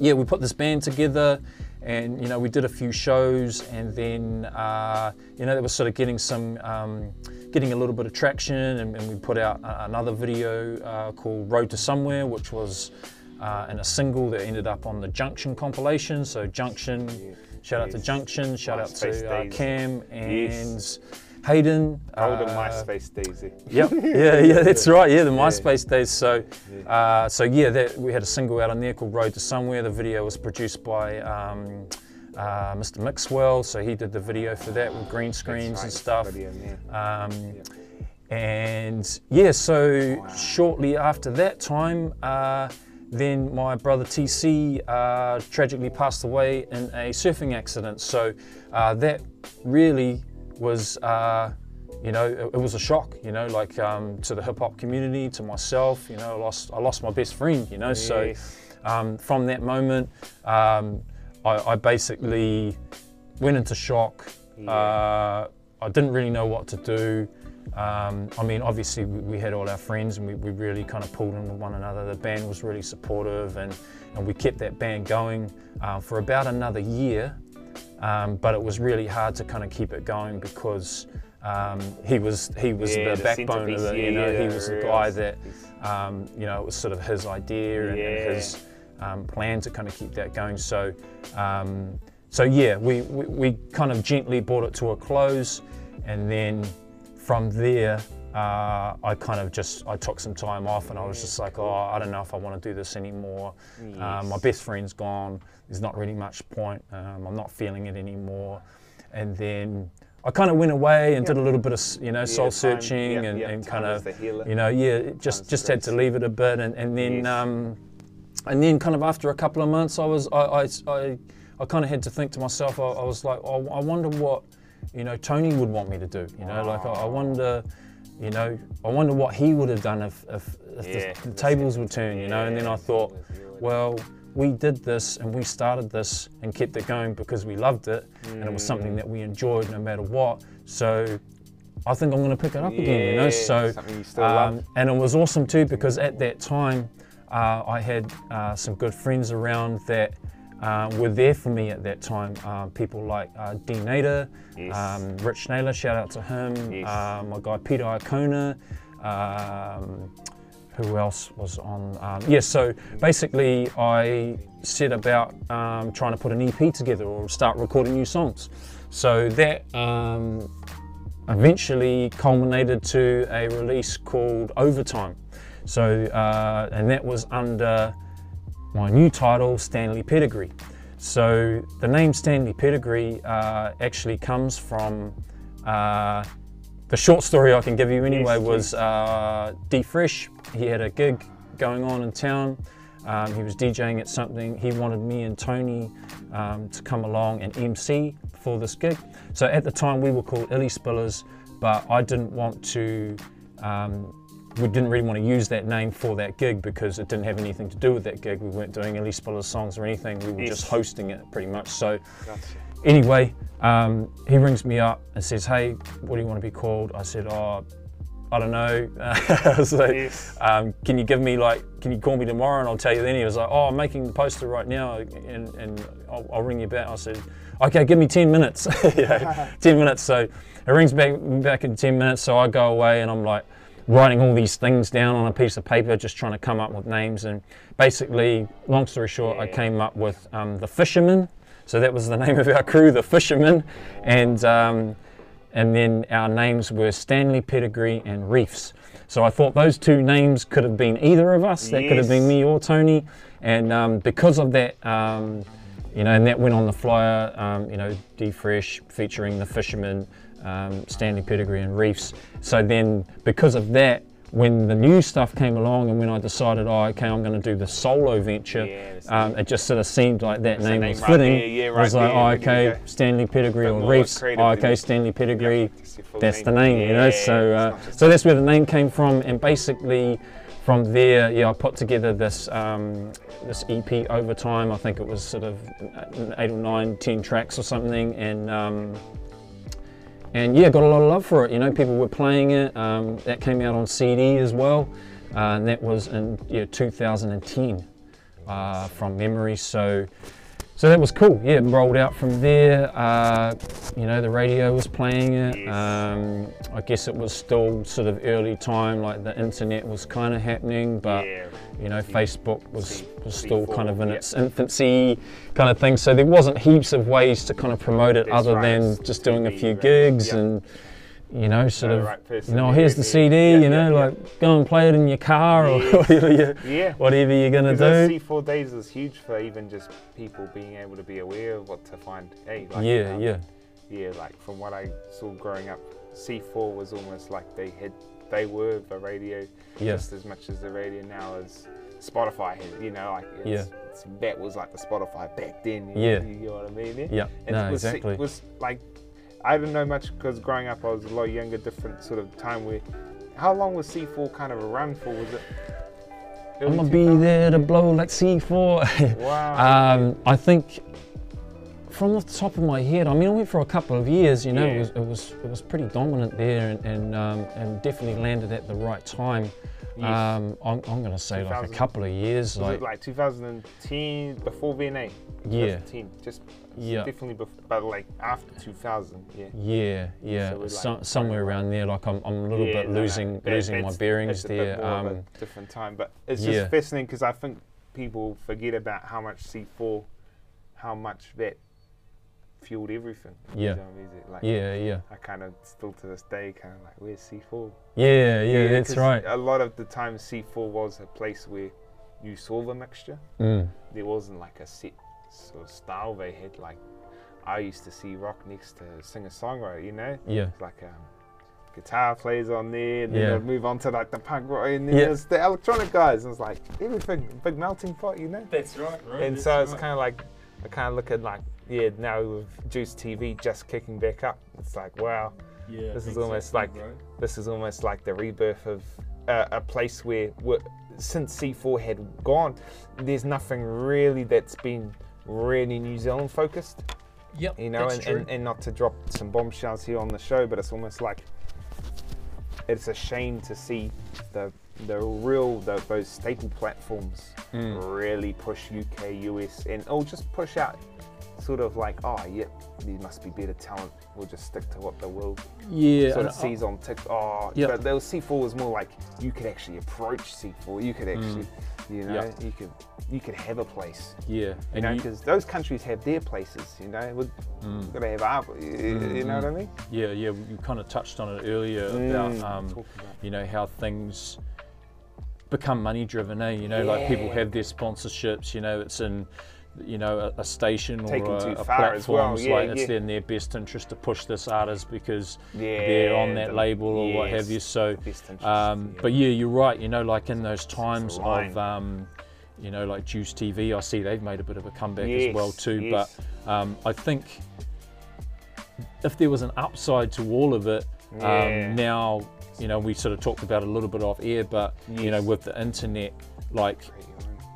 yeah, we put this band together, and you know we did a few shows, and then uh, you know that was sort of getting some, um, getting a little bit of traction, and, and we put out another video uh, called Road to Somewhere, which was uh, in a single that ended up on the Junction compilation. So Junction, shout out to Junction, shout MySpace out to uh. Cam and Yes. Hayden. Older uh, MySpace days. Yep. Yeah, yeah, that's right. Yeah, the Yeah. MySpace days. So, uh, so yeah, that, we had a single out on there called "Road to Somewhere." The video was produced by um, uh, Mr. Mixwell, so he did the video for that with green screens Right, and stuff. video, yeah. Um, and yeah, so shortly after that time, uh, then my brother TC uh, tragically passed away in a surfing accident. So uh, that really was, uh, you know, it, it was a shock. You know, like um, to the hip hop community, to myself. You know, I lost I lost my best friend. You know, so um, from that moment, um, I, I basically went into shock. Uh, I didn't really know what to do. Um, I mean, obviously, we, had all our friends and we, we really kind of pulled in with one another. The band was really supportive and, and we kept that band going uh, for about another year. Um, but it was really hard to kind of keep it going because um, he was he was Yeah, the, the backbone of it. You know, yeah, he was the guy that um, you know, it was sort of his idea and, and his um, plan to kind of keep that going. So, um, so yeah, we, we, we kind of gently brought it to a close, and then from there, uh, I kind of just I took some time off, and I was just like, oh, I don't know if I want to do this anymore. Um, my best friend's gone. There's not really much point. Um, I'm not feeling it anymore. And then I kind of went away and did a little bit of you know soul searching yeah, and, yeah, and kind of you know yeah just just had to leave it a bit and, and then Yes. um, and then kind of after a couple of months I was I I, I, I kind of had to think to myself I, I was like oh, I wonder what you know Tony would want me to do you know like I, I wonder you know I wonder what he would have done if, if, if Yeah, the, the tables would turn you know? And then I thought well we did this and we started this and kept it going because we loved it and it was something that we enjoyed no matter what. So I think I'm going to pick it up again you know? So you love. and it was awesome too because at that time uh, I had uh, some good friends around that uh, were there for me at that time. Uh, people like uh, Dean Nader, Yes. um, Rich Naylor, shout out to him. Yes. Uh, my guy Peter Icona. Um, who else was on? Um, yeah, so basically, I set about um, trying to put an EP together or start recording new songs. So that um, eventually culminated to a release called Overtime. So, uh, and that was under my new title, Stanley Pedigree. So, the name Stanley Pedigree uh, actually comes from uh, the short story I can give you anyway Yes, was uh, D Fresh. He had a gig going on in town. Um, he was DJing at something. He wanted me and Tony um, to come along and MC for this gig. So at the time we were called Illy Spillers, but I didn't want to. Um, we didn't really want to use that name for that gig because it didn't have anything to do with that gig. We weren't doing Illy Spillers songs or anything. We were Yes. just hosting it pretty much. So Gotcha. anyway, um, he rings me up and says, "Hey, what do you want to be called?" I said, "Oh, I don't know." Was Yes. um, "Can you give me like, can you call me tomorrow and I'll tell you then?" He was like, "Oh, I'm making the poster right now and, and I'll, I'll ring you back." I said, "Okay, give me 10 minutes." yeah, 10 minutes. So it rings back back in 10 minutes. So I go away and I'm like writing all these things down on a piece of paper, just trying to come up with names. And basically, long story short, I came up with um, the Fishermen. So that was the name of our crew, the Fishermen, and um, and then our names were Stanley Pedigree and Reefs. So I thought those two names could have been either of us. That could have been me or Tony. And um, because of that, um, you know, and that went on the flyer, um, you know, D Fresh featuring the fishermen, um, Stanley Pedigree and Reefs. So then, because of that, when the new stuff came along and when I decided, oh, okay, I'm going to do the solo venture, Yeah, um, it just sort of seemed like that name, name was right fitting. there, yeah, I was right like, oh, okay. Stanley Pedigree or Reefs. Oh, okay. Stanley Pedigree. That's That's the name. name, you know. So, uh, so that's where the name came from, and basically from there, yeah, I put together this um, this EP over time. I think it was sort of eight or nine, ten tracks or something, and um, and yeah, got a lot of love for it. You know, people were playing it. Um, that came out on CD as well, uh, and that was in yeah, 2010 uh, from memory. So. So that was cool. Yeah, it rolled out from there. Uh, you know, the radio was playing it. Um, I guess it was still sort of early time, like the internet was kind of happening, but Yeah. You know, Facebook was, was still kind of in its infancy kind of thing. So there wasn't heaps of ways to kind of promote it other than just doing a few gigs and you know, sort of, right you know, here's the CD, yeah, you know, yeah, like go and play it in your car or whatever you, whatever you're gonna Because do. those C4 days is huge for even just people being able to be aware of what to find. Hey, like, Yeah, um, yeah, yeah. Like from what I saw growing up, C4 was almost like they had, they were the radio yeah, just as much as the radio now is Spotify. Has, you know, like it's, it's, that was like the Spotify back then. You Yeah. know, you know what I mean? Yeah. yeah. And No, it was, exactly. It was like I didn't know much because growing up I was a lot younger, different sort of time where. How long was C4 kind of around for? Was it? I'm gonna be there to blow like C4. Wow. um, I think from the top of my head, I mean, I went for a couple of years. You know, Yeah. it was it was it was pretty dominant there, and and, um, and definitely landed at the right time. Yes. Um, I'm, I'm gonna say like a couple of years, like like 2010 before VNA? yeah, 2010, just Yeah. definitely before, but like after 2000, yeah. yeah, yeah, So like, so, somewhere around there. Like I'm, I'm a little Yeah, bit no, no, losing that- losing my bearings that's a bit there. more of a Um, different time, but it's yeah. just fascinating because I think people forget about how much C4, how much that fueled everything. in Yeah. our music. Like, yeah, yeah, I kind of still to this day kind of like, where's C4? yeah, yeah. That's 'cause right. A lot of the time, C4 was a place where you saw the mixture. Mm, There wasn't like a set sort of style they had. Like I used to see rock next to singer songwriter, you know, yeah, It's like um, guitar plays on there, and then Yeah. they'd move on to like the punk rock, and then Yeah. there's the electronic guys. And it's like everything, big melting pot, you know. that's right. right and so it's kind of like I kind of look at like yeah now with Juice TV just kicking back up. It's like wow, yeah, this is almost like this is almost like the rebirth of uh, a place where, since C4 had gone, there's nothing really that's been really New Zealand focused. Yep, You know, and, and, and not to drop some bombshells here on the show, but it's almost like it's a shame to see the the real the, those staple platforms Mm. really push UK, US, and or just push out sort of like, oh, yep, these must be better talent. We'll just stick to what the world yeah, sort of I- sees on TikTok. Oh, Yep. but those C4 was more like you could actually approach C4. You could actually, you know, Yep. you could you could have a place. yeah, You and know, because those countries have their places. You know, we've Mm. got to have our. You, you know what I mean? Yeah, yeah, you kind of touched on it earlier Mm, about, um, about- you know, how things become money driven, eh? You know, like people have their sponsorships, you know, it's in, you know, a, a station or a, a as well, yeah, like it's in their best interest to push this artist because Yeah, they're on that the- label or what have you. So, the best interest, um, but yeah, you're right, you know, like in those times of, um, you know, like Juice TV, I see they've made a bit of a comeback as well too. yes. But um, I think if there was an upside to all of it, Yeah. um, now you know we sort of talked about a little bit off air, but you know with the internet, like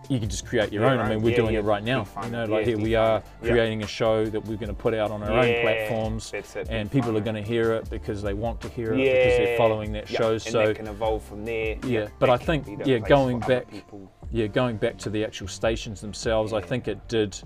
you can just create your Yeah, own. I mean, we're Yeah, doing yeah. it right now. You it. know, like here we are it. Creating a show that we're going to put out on our own platforms, it, and people are going to hear it because they want to hear it because they're following that show. and so that can evolve from there. Yeah, but I think, yeah, going back- yeah, going back to the actual stations themselves, I think it did.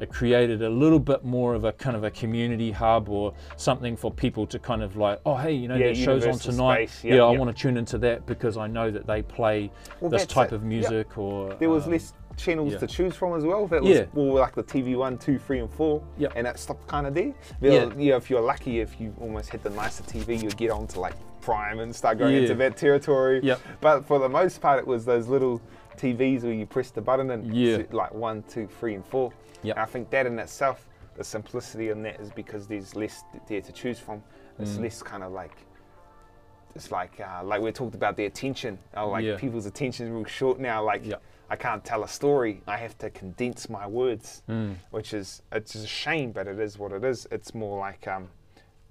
It created a little bit more of a kind of a community hub or something for people to kind of like, oh hey, you know Yeah, that show's on tonight. space, Yeah, yeah, I want to tune into that because I know that they play Well, this type it. of Yeah. music or There was um, less channels yeah. to choose from as well. That was Yeah. more like the TV one, two, three, and four. Yep. And that stopped kind of there. Yeah. There- yeah. If you're lucky, if you almost had the nicer TV, you'd get on to like prime and start going Yeah. into that territory. Yep. But for the most part, it was those little TVs where you press the button and Yeah. s- like one, two, three, and four. Yep. And I think that in itself, the simplicity in that is because there's less there to choose from. It's Mm. less kind of like. It's like uh, like we talked about the attention. Uh, like Yeah. people's attention is real short now. Like Yep. I can't tell a story. I have to condense my words, Mm. which is it's a shame, but it is what it is. It's more like um,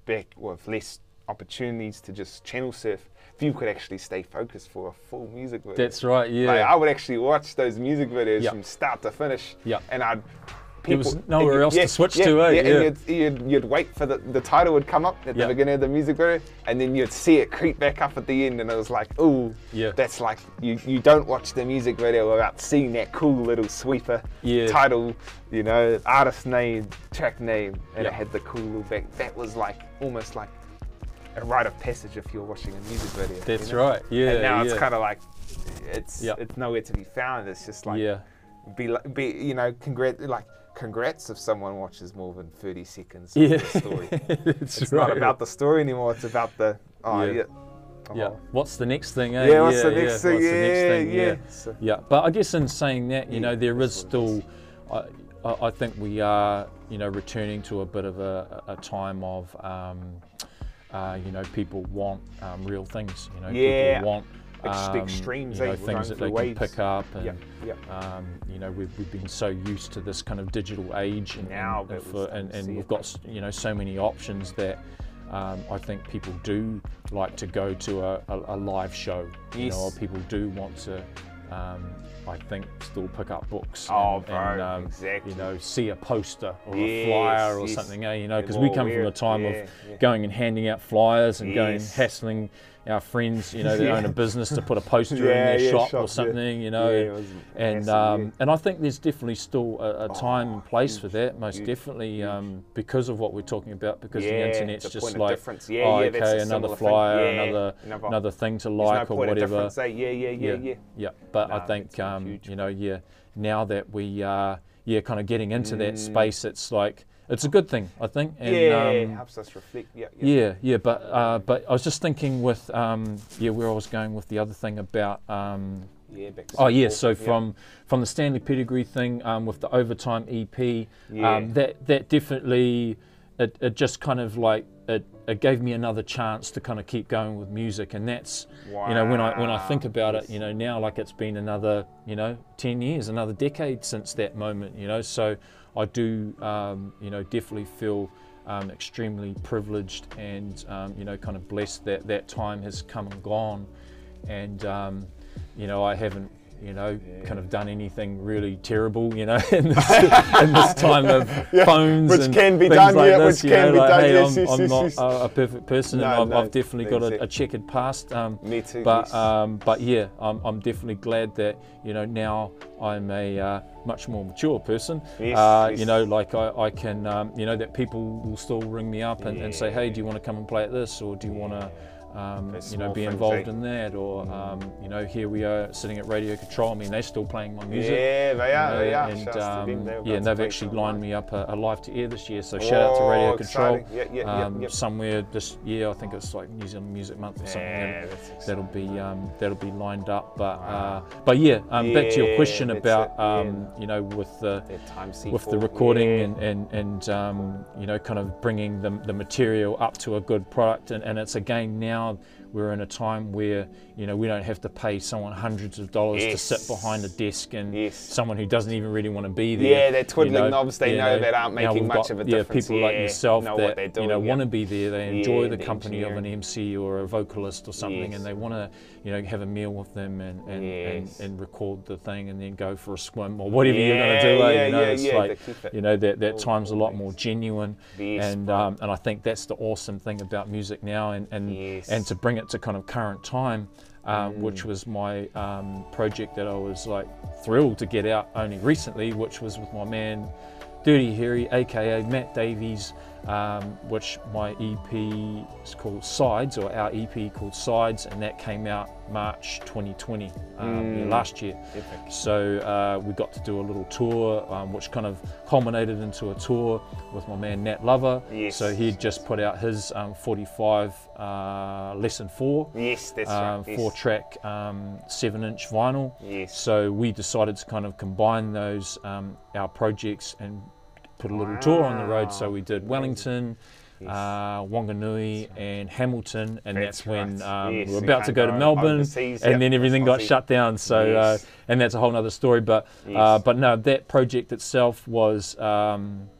back with less opportunities to just channel surf. If you could actually stay focused for a full music video, That's right. Yeah. like, I would actually watch those music videos Yep. from start to finish. Yep. And I'd. There was people- nowhere and else to switch to, eh? Yeah, Yeah. and you'd, you'd, you'd wait for the, the title would come up at the beginning of the music video, and then you'd see it creep back up at the end, and it was like, ooh, Yeah. that's like, you, you don't watch the music video without seeing that cool little sweeper Yeah. title, you know, artist name, track name, and it had the cool little back. That was like, almost like a rite of passage if you're watching a music video. you That's know? right. Yeah. and now yeah. it's kind of like it's it's nowhere to be found. It's just like yeah. be be you know congrat like congrats if someone watches more than thirty seconds Yeah. of the story. It's right. not about the story anymore. It's about the oh Yeah. yeah. Yeah. Oh. What's the next thing? Eh? Yeah, what's yeah, the next yeah. thing? What's yeah, the next thing? yeah. Yeah. Yeah, but I guess in saying that, you Yeah, know, there is that's what it still, I, I think we are, you know, returning to a bit of a, a time of, um, uh, you know, people want um, real things. You know, Yeah. people want um, extremes, you know, eh? Things that they waves. can pick up, and Yeah, yeah. um, you know, we've, we've been so used to this kind of digital age, and, Now and, that and, we're for, and, and we've got you know so many options that um, I think people do like to go to a, a, a live show. You know, or people do want to. Um, I think still pick up books Oh, and, bro, and um, exactly. you know see a poster or a flyer or yes. something. Eh? You know, because we come from a time Yeah, of yeah. going and handing out flyers and going hassling our friends, you know, that Yeah. own a business to put a poster in their yeah, shop, shop, or yeah. something, you know. Yeah, and- um, yeah. and I think there's definitely still a, a time and place for that, most huge, definitely, huge. um, because of what we're talking about, because Yeah, the internet's a just like. Yeah, oh, yeah, okay, another flyer, Yeah, another another- thing to like no or whatever. eh? Yeah, yeah, yeah, yeah. yeah. But I think, um, you know, yeah, now that we are, yeah, kind of getting into that Mm. space, it's like it's a good thing, I think. And, yeah, um, helps us reflect. Yeah, yeah. yeah, yeah, but uh, but I was just thinking with um, yeah, where I was going with the other thing about um, yeah Oh yeah, so from from the Stanley Pedigree thing um, with the overtime EP, Yeah. um, that that definitely it, it just kind of like it, it gave me another chance to kind of keep going with music, and that's you know when I when I think Wow, about it, you know now like it's been another you know ten years, another decade since that moment, you know. So I do um, you know definitely feel. Um, extremely privileged and um, you know kind of blessed that that time has come and gone and um, you know I haven't you know kind of done anything really terrible you know in this, in this time of phones which and can be things done, like yeah, this, which you can know, be like, done, hey, yes, I'm, yes, I'm yes, not yes. a, a perfect person and No, I've, no, I've definitely got a, exactly. a checkered past um, Me too, but um, but yeah I'm, I'm definitely glad that you know now I'm a uh, much more mature person Yes, uh, yes. you know like I, I can um, you know that people will still ring me up and, and say hey do you want to come and play at this or do you want to um, you know be involved eh? in that or um, you know here we are sitting at Radio Control I mean they're still playing my music Yeah, they are, they are. and them, um, yeah, and they've actually lined me up a, a live to air this year. So shout out to Radio Oh, Control. Yeah, yeah, yeah, um, yeah. Somewhere this year, I think it's like New Zealand Music Month or something. Yeah, that'll- be um, that'll be lined up. But uh, but yeah, um, back to your question about um, you know with the time with the recording and and, and um, you know kind of bringing the, the material up to a good product and, and it's again now we're in a time where you know we don't have to pay someone hundreds of dollars to sit behind a desk and Yes. someone who doesn't even really want to be there. Yeah, they're twiddling you know, knobs, they you know that aren't making much got, of a yeah, difference, people like yourself know that what they're you know doing, want to be there. They enjoy Yeah, the the company of an. MC or a vocalist or something, Yes. and they want to you know have a meal with them and and, Yes. and, and record the thing and then go for a swim or whatever you're going to do. Yeah, eh, yeah, you know, yeah, it's yeah, like it you know that that time's a lot more genuine, Yes, and um, and I think that's the awesome thing about music now, and and Yes. and to bring it to kind of current time. Um, Mm. Which was my um, project that I was like thrilled to get out only recently, which was with my man Dirty Harry, aka Matt Davies, um, which my EP is called Sides, or our EP called Sides, and that came out March 2020, um, yeah, last year. Epic. So uh, we got to do a little tour, um, which kind of culminated into a tour with my man Nat Lover. Yes. So he'd just put out his um, 45 uh, lesson four, Yes, that's um, right. Yes. four track, um, seven inch vinyl. Yes. So we decided to kind of combine those, um, our projects, and put a little tour on the road. So we did Wellington. Yes. Uh, Wanganui and Hamilton, and that's, That's when right. um, Yes, we were about to can't go to Melbourne, overseas, and yep, then everything got shut down. So, Yes. uh, and that's a whole other story. But, uh, but no, that project itself was, um,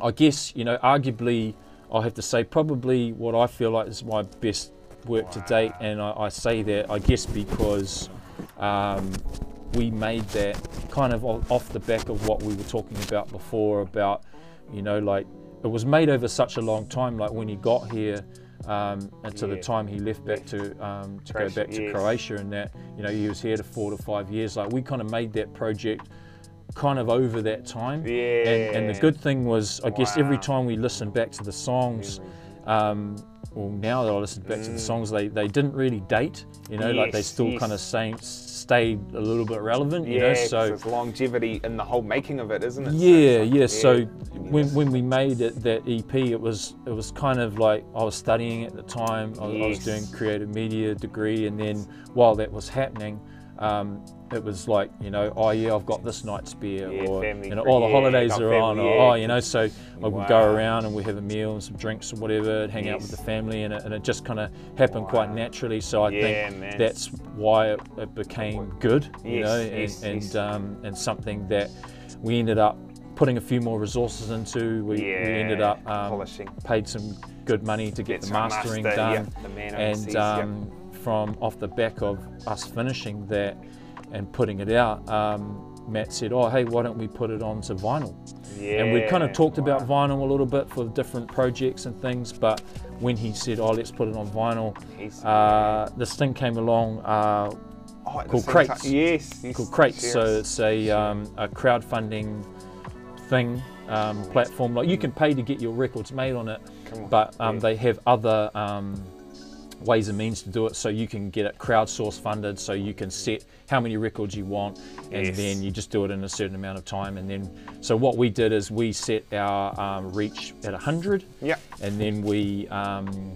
I guess, you know, arguably, I have to say, probably what I feel like is my best work to date, and I, I say that, I guess, because um, we made that kind of off the back of what we were talking about before about, you know, like it was made over such a long time. Like when he got here, um, and to the time he left back to um, to go back to yes. Croatia, and that you know he was here to four to five years. Like we kind of made that project kind of over that time. And, and the good thing was, I guess, every time we listened back to the songs, um, well, now that I listen back to the songs, they, they didn't really date. You know, like they Mm. Still yes. kind of stayed stayed a little bit relevant. You yeah, so it's longevity in the whole making of it, isn't it? Yeah, it's like- yeah. So you when, when we made it that EP, it was it was kind of like I was studying at the time. I, I was doing creative media degree, and then while that was happening, um, it was like you know, oh yeah, I've got this night's beer, Yeah, or you know, all the holidays are on, or yeah. oh, you know. So I would go around and we have a meal and some drinks or whatever, and hang out with the family, and it, and it just kind of happened quite naturally. So I Yeah, think man. that's why it, it became good, you Yes, know, and, yes, and yes. um, and something that we ended up putting a few more resources into. We, we ended up um, polishing. paid some good money to get the mastering master, done, yep, the overseas, and yep. um, from off the back of us finishing that and putting it out. Um, Matt said, "Oh, hey, why don't we put it onto vinyl?" Yeah, and we kind of talked about vinyl a little bit for different projects and things. But when he said, "Oh, let's put it on vinyl," uh, this thing came along. Uh, Oh, called Qrates. Yes, yes. called Qrates. So it's a, um, a crowdfunding thing um, platform. Like you can pay to get your records made on it, on, but um, yeah. they have other um, ways and means to do it. So you can get it crowdsource funded. So you can set how many records you want, and Yes. then you just do it in a certain amount of time. And then, so what we did is we set our um, reach at 100 Yeah. and then we um,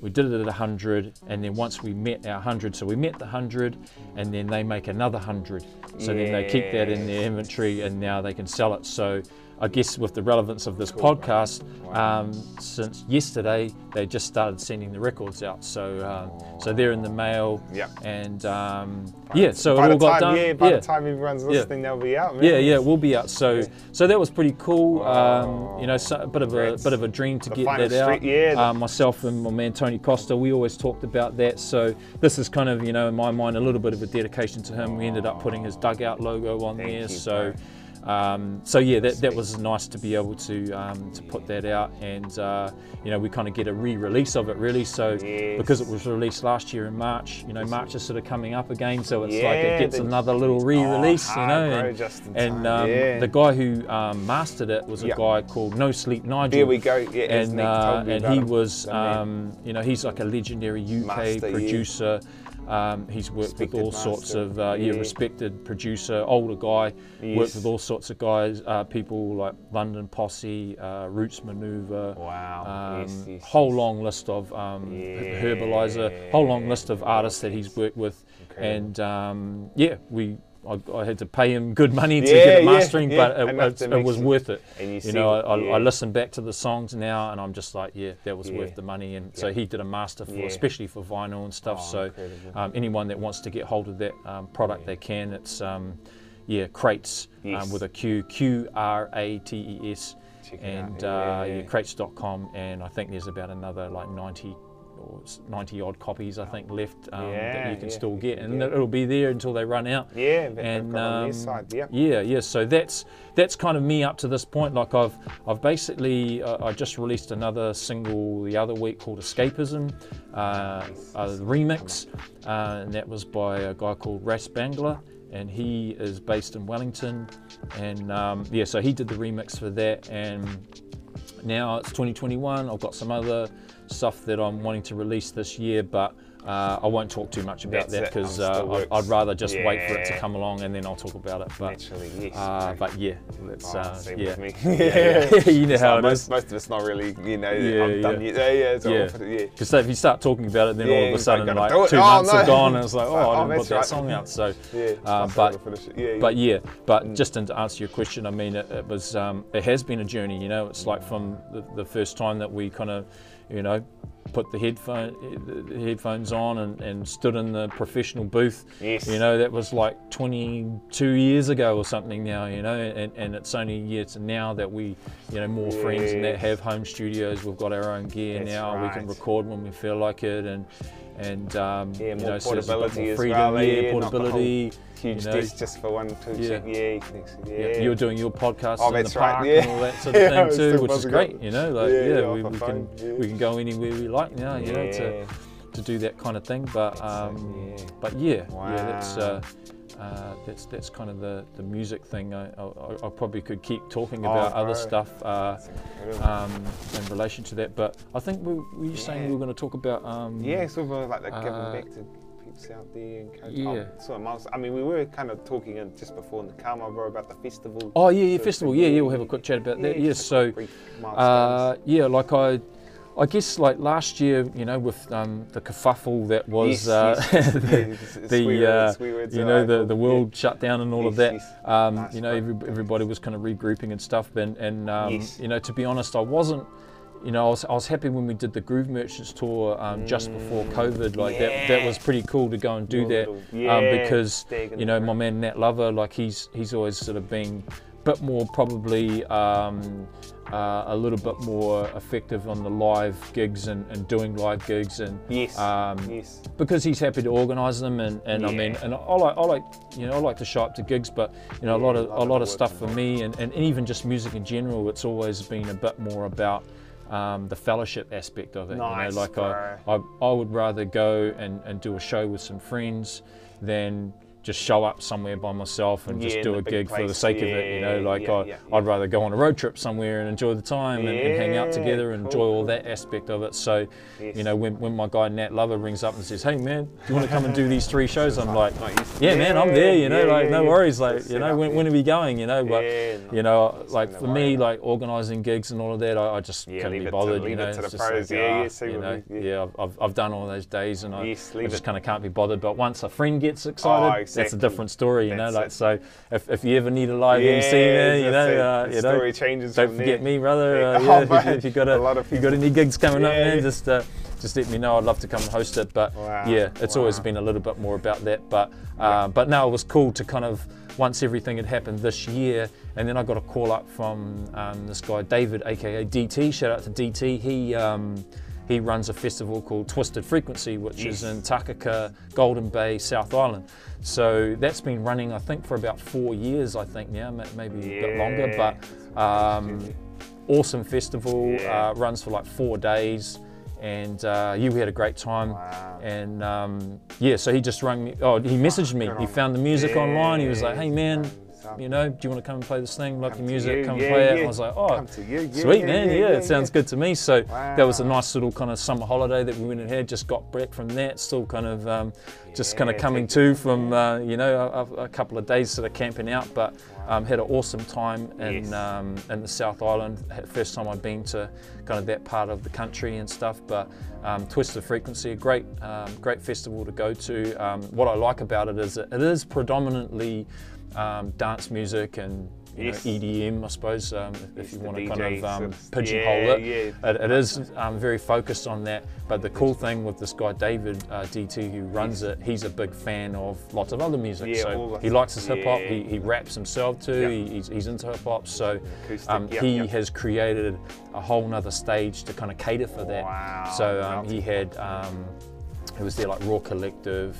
we did it at 100 and then once we met our 100 so we met the 100 and then they make another 100 so then they keep that in their inventory and now they can sell it so i guess with the relevance of this podcast um, since yesterday they just started sending the records out so um, so they're in the mail Yeah. and um, yeah so by it all got time, done Yeah, by the time everyone's listening, they'll be out, man. yeah, yeah, we'll be out. So, so that was pretty cool. Um, you know, so, a bit of a bit of a dream to The get that out. yeah, Uh, myself and my man Tony Costa, we always talked about that. So this is kind of, you know, in my mind, a little bit of a dedication to him. We ended up putting his dugout logo on Thank there. you, so. bro. Um, so yeah, that, that was nice to be able to um, to put that out, and uh, you know we kind of get a re-release of it really. So Yes. because it was released last year in March, you know March is sort of coming up again, so it's like it gets another little re-release, you know. bro, and and um, yeah. the guy who um, mastered it was a Yeah. guy called No Sleep Nigel. There we go. Yeah, and uh, and he was, um, you know, he's like a legendary UK Master, yeah. Um, he's worked with Respected all sorts of uh, yeah, yeah. respected producer, older guy. Worked with all sorts of guys, uh, people like London Posse, uh, Roots Manuva. Wow. Um, yes, yes, whole yes. long list of um, Yeah. Herbaliser, whole long list of artists that he's worked with, and um, yeah, we I, I had to pay him good money to Yeah, get it mastering, yeah, but it, it, it was worth it. And you, You know, I, I, yeah. Listen back to the songs now, and I'm just like, yeah, that was Yeah. worth the money. And so he did a master for, Yeah. especially for vinyl and stuff. Oh, so um, anyone that wants to get hold of that um, product, Yeah. they can. It's um, yeah, Qrates Yes. um, with a Q, Q R A T E S, Check and out, uh, yeah, yeah, yeah. qrates.com. And I think there's about another like 90 or s- 90 odd copies I think left um, that you can yeah, still get, and get. it'll be there until they run out Yeah, and um, side. Yeah. yeah, yeah. So that's that's kind of me up to this point. Like I've I've basically uh, I just released another single the other week called Escapism, uh, a remix, uh, and that was by a guy called Ras Bangla, and he is based in Wellington, and um, yeah, so he did the remix for that and. now it's 2021. I've got some other stuff that I'm wanting to release this year, but uh, I won't talk too much about That's that because Oh, uh, I'd, rather just wait for it to come along and then I'll talk about it. But Naturally, yes. uh, but yeah, let's Oh, uh, same yeah. with me. yeah, you know how it most, is. most of it's not really, you know, Yeah, I'm done yeah. yet. Yeah, yeah, it's Yeah. yeah. Because if you start talking about it, then Yeah, all of a sudden, like two Oh, months no. have gone, and it's like, It's oh, I oh, didn't put that right. song out. So, Yeah, uh, but how to finish it. Yeah, yeah. but yeah, but Mm. just to answer your question, I mean, it, it was, um, it has been a journey. You know, it's like from the, the first time that we kind of, you know, put the headphone the headphones on and, and stood in the professional booth. Yes. You know, that was like 22 years ago or something now. You know, and, and it's only years now that we, you know, more friends and that have home studios. We've got our own gear That's now. We can record when we feel like it, and and um, Yeah, you more know, so a bit portability more as freedom, well, yeah, yeah, portability. Huge you know, disc just for one, two, Yeah. Yeah, you yeah. you're doing your podcast Oh, in the right, park yeah. and all that sort of thing too, which is great. You know, like Yeah, we, we can yeah. we can go anywhere we like now. You know, to Yeah. to do that kind of thing. But um, yeah. but yeah, yeah, that's. Uh, uh, that's that's kind of the, the music thing. I, I, I probably could keep talking Oh, about other stuff uh, um, in relation to that, but I think we were you saying we were going to talk about um, Yeah, sort of like the giving Uh, back to peeps out there and coach. yeah. Oh, sort of miles. I mean, we were kind of talking in, just before in the car, my bro, about the festival. Oh yeah, yeah, festival. Yeah, yeah, we'll have a quick chat about that. Yeah, Yes, just so. Uh, yeah, like I, I guess like last year, you know, with um, the kerfuffle that was Yes, uh, yes. the, Yeah, the, uh, words, you know the, the yeah. world shut down and all of that. Yes, yes. Um, Nice, you know, every, everybody was kind of regrouping and stuff. And, and um, Yes. you know, to be honest, I wasn't. You know, I was, I was happy when we did the Groove Merchants tour um, just before Mm, COVID. Like that, that was pretty cool to go and do that um, yeah, because you know my man Nat Lover, like he's he's always sort of been a bit more probably um, uh, a little bit more effective on the live gigs and, and doing live gigs and Yes. um, yes. because he's happy to organise them and, and I mean and I like I like you know I like to show up to gigs but you know a lot of a lot of stuff for me and, and even just music in general it's always been a bit more about um, the fellowship aspect of it Nice, you know like I, I I would rather go and, and do a show with some friends than just show up somewhere by myself and Yeah, just do a gig for the place. sake of it you know like yeah, I, yeah, I'd rather go on a road trip somewhere and enjoy the time and, and hang out together and cool, enjoy all that aspect of it so Yes. you know when, when my guy Nat Lover rings up and says hey man do you want to come and do these three shows I'm like Not used to- yeah, man, I'm there. You know, yeah, like yeah, no worries. Like you know, when, yeah. when are we going? You know, but Yeah, no, you know, like for me, like organising gigs and all of that, I, I just Yeah, couldn't be it to- bothered. you know, it's just Yeah, ah, yeah, see you what know, we- yeah, I've, I've, done all those days, and I, Yes, I leave just kind of can't be bothered. But once a friend gets excited, that's a different story. You know, like it. so, if, if you ever need a live Yeah, MC, man, you know, uh, The you know, story changes don't forget there. me, brother. Yeah. Uh, Oh, if, you, if you got A a, lot of you got any gigs coming up, Yeah, man, just uh, just let me know. I'd love to come and host it. But Wow, yeah, it's always been a little bit more about that. But uh, but no, it was cool to kind of once everything had happened this year, and then I got a call up from um, this guy David, aka DT. Shout out to DT. He um, he runs a festival called Twisted Frequency, which is in Takaka, Golden Bay, South Island. So that's been running, I think, for about four years. I think now, ma- maybe a bit longer. But um, awesome festival. Yeah. Uh, runs for like four days, and uh, you had a great time. Wow. And um, yeah, so he just rang me. Oh, he messaged me. He found the music online. He was like, "Hey man? You know, do you want to come and play this thing? Like Come your music, you, come yeah, and play it." yeah. I was like, "Oh, you, yeah, sweet yeah, man, yeah, yeah, it sounds yeah. good to me." So that was a nice little kind of summer holiday that we went and had. Just got back from that, still kind of um, just kind of coming to from uh, you know a, a couple of days sort of camping out, but um, had an awesome time in Yes. um, in the South Island. First time I'd been to kind of that part of the country and stuff, but um, Twisted Frequency, a great um, great festival to go to. Um, what I like about it is it is predominantly um, dance music and Yes. know, EDM, I suppose, um, if- Yes, you want to kind of um, pigeonhole yeah, it. yeah. It, it is um, very focused on that. But the cool thing with this guy David uh, DT who runs it, he's a big fan of lots of other music. Yeah, so he likes his hip hop. He, he raps himself too. Yeah. He, he's, he's into hip hop. So Acoustic, um, yeah, he yeah. has created a whole nother stage to kind of cater for that. Wow, So um, he had um, it was there like Raw Collective,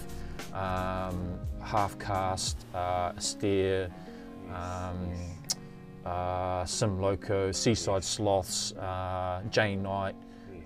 um, Half Cast, uh, Astaire, um, uh, Sim Loco, Seaside Sloths, uh, Jane Knight,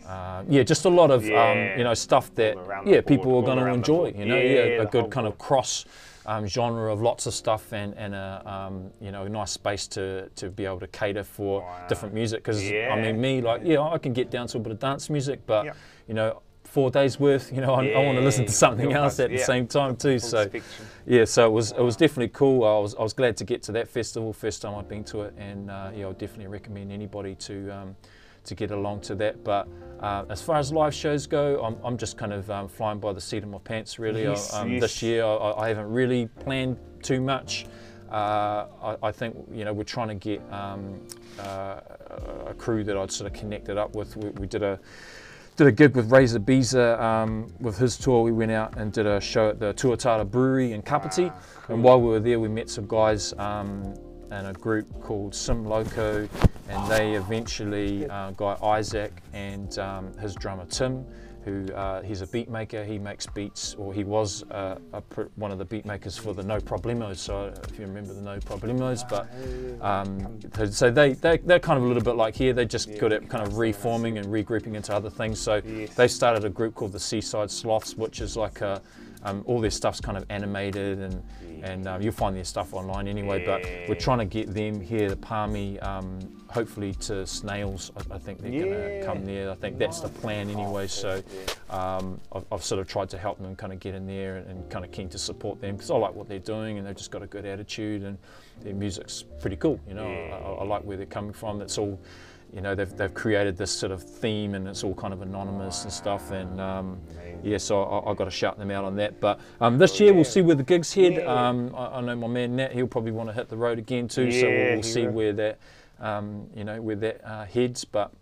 uh, yeah, just a lot of Yeah. um, you know stuff that All around the yeah board, people are going to enjoy. You know, Yeah, yeah, a good kind of cross um, genre of lots of stuff and, and a um, you know nice space to, to be able to cater for Wow. different music. Because I mean, me like yeah, I can get down to a bit of dance music, but Yep. you know. Four days worth, you know, I, I want to listen to something else at the same time too. Full So, spectrum. Yeah, so it was it was definitely cool. I was I was glad to get to that festival. First time I'd been to it, and uh, yeah, I would definitely recommend anybody to um, to get along to that. But uh, as far as live shows go, I'm, I'm just kind of um, flying by the seat of my pants. Really, Yes, I, um, yes. this year I, I haven't really planned too much. Uh, I, I think you know we're trying to get um, uh, a crew that I'd sort of connected up with. We, we did a did a gig with Razor Beezer um, with his tour. We went out and did a show at the Tuatara Brewery in Kapiti. Wow, And while we were there, we met some guys um, in a group called Sim Loco, and they eventually, uh, guy Isaac and um, his drummer Tim, who uh, he's a beat maker. He makes beats, or he was uh, a, pr- one of the beat makers for the No Problemos. So if you remember the No Problemos, but um, so they, they they're kind of a little bit like here. They're just good at kind of reforming and regrouping into other things. So Yes. they started a group called the Seaside Sloths, which is like a um, all their stuff's kind of animated and and um, you'll find their stuff online anyway. But we're trying to get them here to Palmy, um, hopefully to Snails. I, I think they're going to come there. I think that's the plan anyway. So um, I've, I've sort of tried to help them kind of get in there and, and kind of keen to support them because I like what they're doing and they've just got a good attitude and their music's pretty cool. You know, I, I, I like where they're coming from. It's all you know they've, they've created this sort of theme and it's all kind of anonymous and stuff and um, yeah so I, I've got to shout them out on that. But um, this year we'll see where the gigs head. Um, I, I know my man Nat he'll probably want to hit the road again too so we'll, we'll see where that um, you know where that uh, heads. But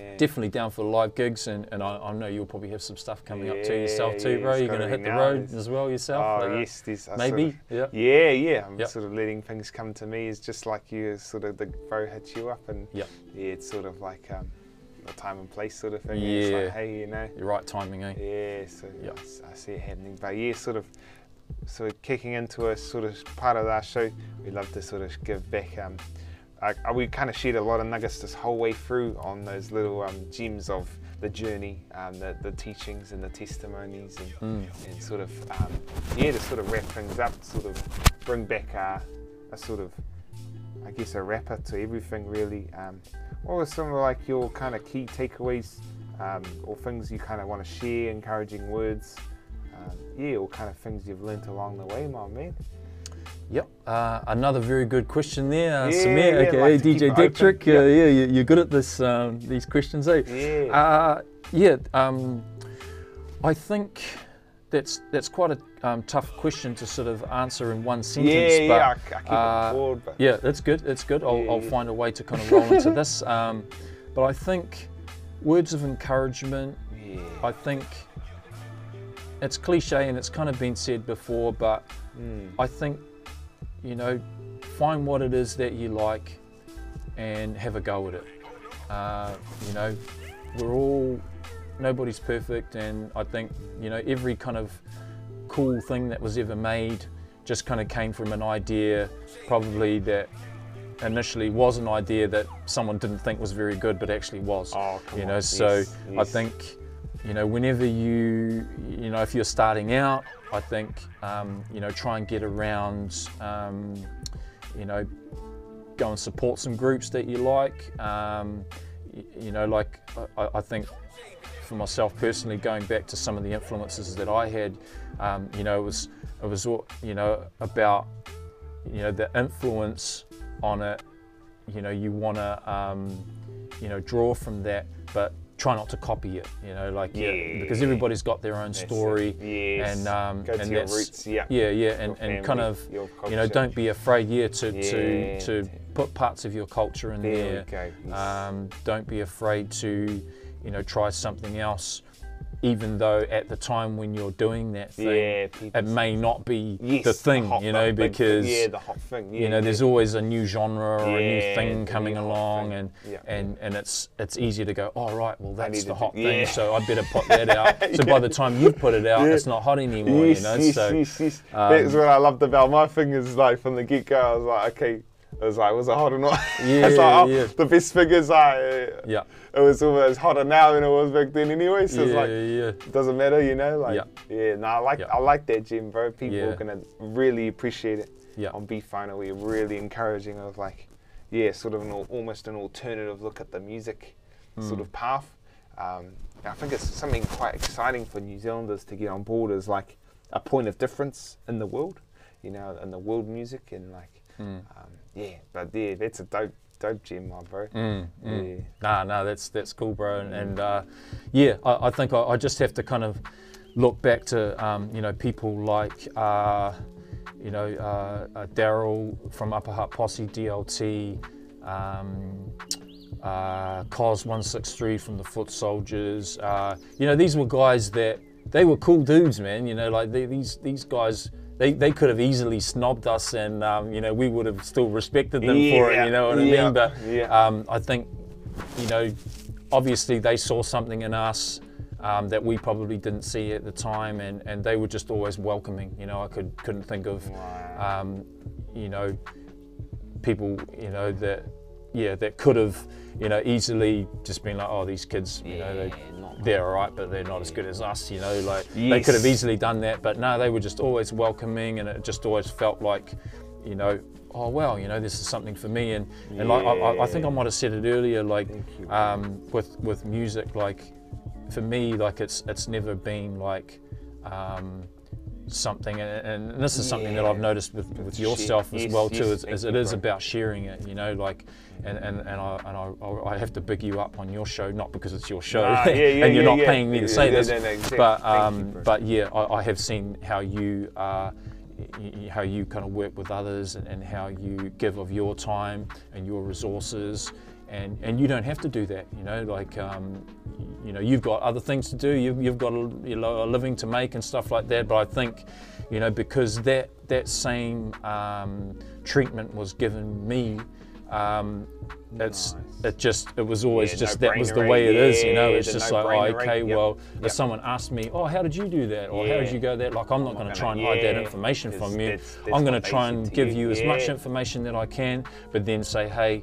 Yeah. definitely down for the live gigs and, and I, I know you'll probably have some stuff coming up to yourself too yeah, bro you're going to hit the road as well yourself Oh uh, yes, this I sort maybe of- yeah Yeah, yeah. I'm Yep. sort of letting things come to me. It's just like you, sort of the bro hits you up, and Yep. yeah, it's sort of like um, a time and place sort of thing. It's Yeah. like, hey, you know, your right timing eh yeah. So Yep. I I see it happening, but yeah, sort of, sort of kicking into a sort of part of our show. We love to sort of give back. Um, uh, uh, we kind of shared a lot of nuggets this whole way through on those little um, gems of the journey, um, the, the teachings and the testimonies, and, Mm. and sort of um, yeah, to sort of wrap things up, sort of bring back a, a sort of I guess a wrapper to everything really. Um, what were some of like your kind of key takeaways um, or things you kind of want to share, encouraging words? Um, yeah, or kind of things you've learnt along the way, my man. Yep. Uh, another very good question there, uh, Yeah, Samir, yeah, aka like DJ. Dictrick. Yeah. Uh, yeah, you, you're good at this. Um, these questions, eh? Yeah. Uh, yeah. Um, I think that's that's quite a um, tough question to sort of answer in one sentence. yeah, but, yeah, I, I keep uh, but yeah, that's good. That's good. I'll, I'll find a way to kind of roll into this. Um, but I think words of encouragement. yeah, I think it's cliche and it's kind of been said before, but mm, I think, you know, find what it is that you like and have a go at it. Uh, you know, we're all, nobody's perfect, and I think, you know, every kind of cool thing that was ever made just kind of came from an idea, probably that initially was an idea that someone didn't think was very good, but actually was. Oh, you know, on, so yes, I think, you know, whenever you, you know, if you're starting out, I think, um, you know, try and get around, um, you know, go and support some groups that you like. Um, you know, like I, I think for myself personally, going back to some of the influences that I had, um, you know, it was it was you know about you know the influence on it. You know, you want to um, you know draw from that, but try not to copy it. You know, like yeah, Yeah. because everybody's got their own story. Yes. And um, Go and that's, roots, yeah. yeah, yeah, and, Your and kind of you know don't be afraid yeah to Yeah. to to put parts of your culture in There there. yes. Um, don't be afraid to you know try something else, even though at the time when you're doing that thing, Yeah, it may not be Yes, the thing, hot- you know, thing, because yeah, the hot thing. Yeah, you know, there's always a new genre or a new thing coming new along, thing. and and and it's it's easy to go, oh right, well that's the hot do- thing, so I better put that out. So by the time you put it out, it's not hot anymore, yes, you know. yes, so yes, yes. um, That's what I loved about my thing is like from the get go, I was like, okay, It was like, was it hot or not? Yeah, it's like, oh, yeah. the best figures are. Yeah. It was almost hotter now than it was back then anyway. So it's like, yeah. it doesn't matter, you know. Like, Yeah. yeah. No, I like, Yeah. I like that, Jim, bro. People Yeah. are gonna really appreciate it. Yeah. On Beef Final, we're really encouraging of like, yeah, sort of an almost an alternative look at the music Hmm. sort of path. Um, I think it's something quite exciting for New Zealanders to get on board as like a point of difference in the world, you know, in the world music and like, Hmm. um, yeah. But yeah, that's a dope, dope gem, my bro. Mm, Yeah. mm. Nah, no, that's that's cool, bro. And, and uh, yeah, I, I think I, I just have to kind of look back to um, you know people like uh, you know uh, uh, Daryl from Upper Hutt Posse, DLT, um, uh, Cos One Six Three from the Foot Soldiers. Uh, you know, these were guys that they were cool dudes, man. You know, like they, these these guys. They, they could have easily snobbed us and um, you know we would have still respected them for it you know what I mean but yeah. um, I think, you know, obviously they saw something in us um, that we probably didn't see at the time, and, and they were just always welcoming. You know, I could couldn't think of, um, you know, people, you know that, yeah, that could have, you know, easily just been like, oh, these kids, you know, they, they're all right, but they're not as good as us. You know, like they could have easily done that, but no, they were just always welcoming, and it just always felt like, you know. Oh well, you know this is something for me, and, and like I, I- think I might have said it earlier, like you. um, with with music, like for me, like it's it's never been like um, something, and, and this is something that I've noticed with, with Share- yourself as yes, well too. yes, Is, thank is it is about sharing it, you know, like, and and, and I and I, I- have to big you up on your show, not because it's your show, yeah, yeah, and you're yeah, not paying me to say this, no, no, exactly. but um, but yeah, I, I have seen how you. Uh, how you kind of work with others and, and how you give of your time and your resources and and you don't have to do that you know like um, you know you've got other things to do you've, you've got a, you know, a living to make and stuff like that but I think you know because that that same um, treatment was given me um, it's Nice. it just it was always Yeah, just that was the way it is you know? It's just like oh, okay yep, well yep. if someone asked me oh how did you do that? Or how did you go there? Like I'm not going to try and hide that information from you. that's- that's I'm going to try and give you, you as much information that I can but then say hey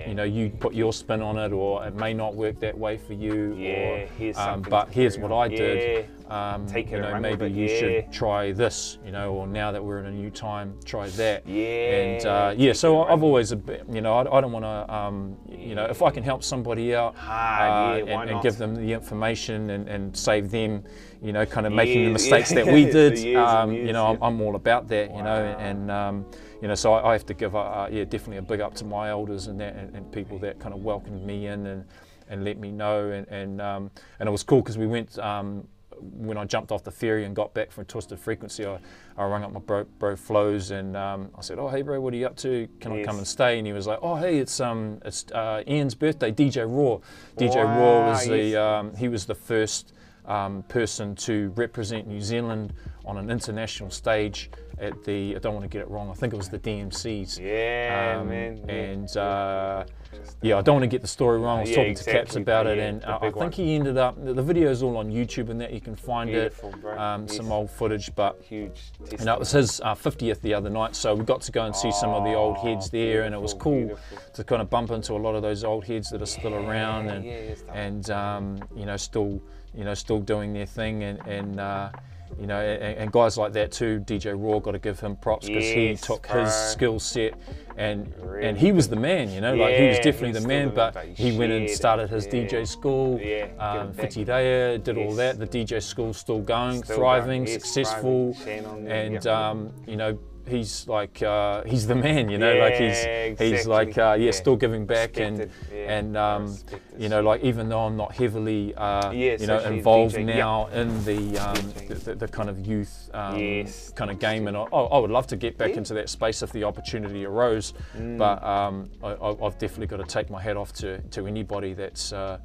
Yeah. you know you put your spin on it or it may not work that way for you Yeah, or here's um, but here's what on. I did um, Take it you know maybe it, you yeah. should try this you know or now that we're in a new time try that Yeah, and uh, yeah so I've always bit, you know I, I don't want to um, you know if I can help somebody out Hard, uh, yeah, and, and give them the information and, and save them you know kind of making the mistakes yeah. that we did um, you know I'm. I'm all about that you know and um, you know so I, I have to give uh, uh, yeah definitely a big up to my elders and that and, and people that kind of welcomed me in and and let me know and and um, and it was cool because we went um, when I jumped off the ferry and got back from Twisted Frequency, I, I rang up my bro, bro Flows and um, I said, "Oh, hey, bro, what are you up to? Can I come and stay?" And he was like, "Oh, hey, it's um, it's uh, Ian's birthday. DJ Raw. DJ Wow, Raw was the yes. um, he was the first um, person to represent New Zealand on an international stage at the I don't want to get it wrong. I think it was the DMCs. Yeah, Um, man. And uh, yeah, I don't want to get the story wrong. I was Yeah, talking to Caps exactly, about it, and uh, I think one. he ended up. The video is all on YouTube, and that you can find Beautiful, it. bro. Um, Some old footage, but Huge. know, it was his uh, 50th the other night, so we got to go and see some of the old Oh, heads there, and it was cool beautiful. to kind of bump into a lot of those old heads that are still around, and yeah, yeah, and um, you know, still you know, still doing their thing, and and uh, you know, and, and guys like that too. DJ Raw got to give him props because he took bro. his skill set, and Really and he was the man, you know, like he was definitely the man, but he went and started his yeah. DJ school, Yeah, um, it back. Fitideya, did all that. The DJ school's still going, Still thriving, going, yes, successful, thriving, Shane on there, and yep. um, you know he's like uh, he's the man, you know, like he's Yeah, he's like uh, yeah, Yeah. still giving back and yeah, and um, you know like even though I'm not heavily uh, Yeah, you know involved DJ, now in the, um, the, the the kind of youth um, Yes, kind of game, and I, I would love to get back Yeah. Mm. into that space if the opportunity arose, but um, I, I- I've definitely got to take my hat off to to anybody that's. Uh,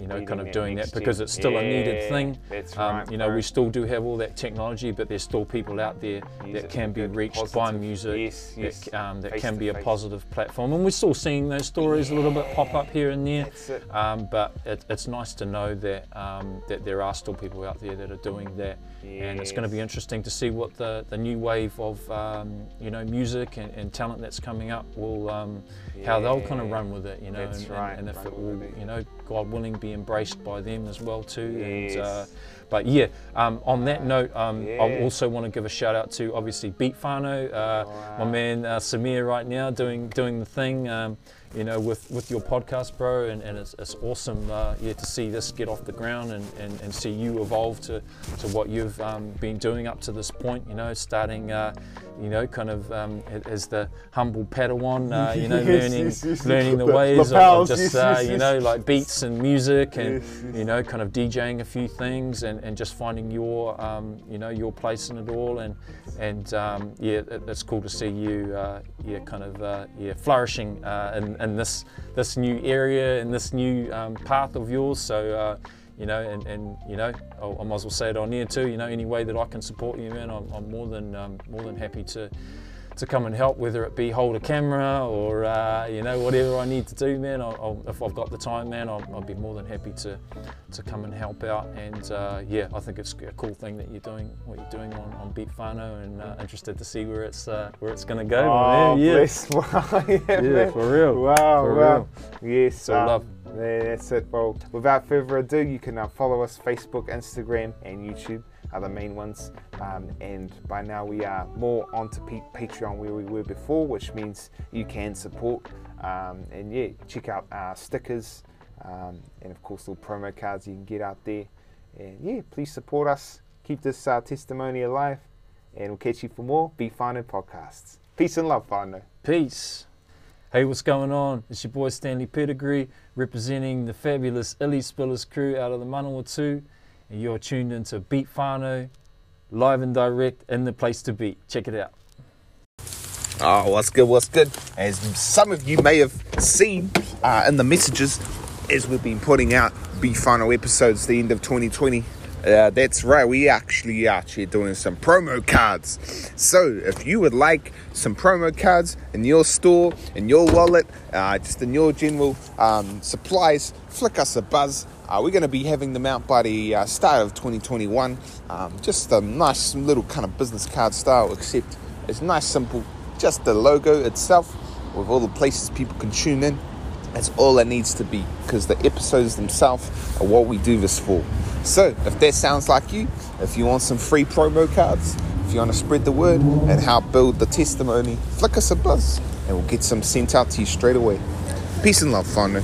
you know, kind of doing that because it's still a needed thing. that's Um, right, you know, bro. we still do have all that technology, but there's still people out there Use that can be reached by music, Yes, yes. that, um, that can be a face. positive platform. And we're still seeing those stories a little bit pop up here and there. It. Um, but it, it's nice to know that um, that there are still people out there that are doing that, and it's going to be interesting to see what the, the new wave of um, you know music and, and talent that's coming up will um, how they'll kind of run with it, you know, That's and, right, and, and if it will, you know, God willing, be embraced by them as well too. And, uh, Yes. but yeah, um, on that note, um, I also want to give a shout out to obviously Beat Fano, uh, my man uh, Samir right now doing doing the thing. Um, you know, with, with your podcast, bro, and, and it's, it's awesome, uh, yeah, to see this get off the ground and, and, and see you evolve to, to what you've um, been doing up to this point. You know, starting, uh, you know, kind of um, as the humble Padawan, uh, you know, Yes, learning yes, yes. learning the The ways of- of, just, uh, you know, like beats and music, and you know, kind of DJing a few things, and, and just finding your, um, you know, your place in it all, and and um, yeah, it, it's cool to see you, uh, yeah, kind of, uh, yeah, flourishing uh, in, in this this new area and this new um, path of yours. So. Uh, you know, and, and you know, I, I might as well say it on here too. You know, any way that I can support you, man, I'm, I'm more than um, more than happy to to come and help, whether it be hold a camera or uh, you know whatever I need to do, man. I'll, I'll, if I've got the time, man, I'll, I'll be more than happy to to come and help out. And uh, yeah, I think it's a cool thing that you're doing, what you're doing on, on Beat Fano, and uh, interested to see where it's uh, where it's going to go. Oh, man. Yeah, bless. Wow, yeah, yeah, man. for real. Wow, For wow. Yes, So love. Yeah, that's it. Well, without further ado, you can now follow us Facebook, Instagram, and YouTube are the main ones. Um, and by now we are more onto P- Patreon where we were before, which means you can support. Um, and yeah, check out our stickers um, and of course little promo cards you can get out there. And yeah, please support us. Keep this uh, testimony alive. And we'll catch you for more Be Fino podcasts. Peace and love, Fino. Peace. Hey, what's going on? It's your boy Stanley Pedigree, representing the fabulous Illy Spillers crew out of the Manawatu, you're tuned into Beat Fano, live and direct in the place to be. Check it out. Oh, what's good? What's good? As some of you may have seen uh, in the messages, as we've been putting out B final episodes the end of 2020. Uh, that's right, we actually are actually doing some promo cards. So, if you would like some promo cards in your store, in your wallet, uh, just in your general um, supplies, flick us a buzz. Uh, we're going to be having them out by the uh, start of 2021. Um, just a nice little kind of business card style, except it's nice, simple, just the logo itself with all the places people can tune in. That's all it needs to be because the episodes themselves are what we do this for. So, if that sounds like you, if you want some free promo cards, if you want to spread the word and help build the testimony, flick us a buzz and we'll get some sent out to you straight away. Peace and love, Fondo.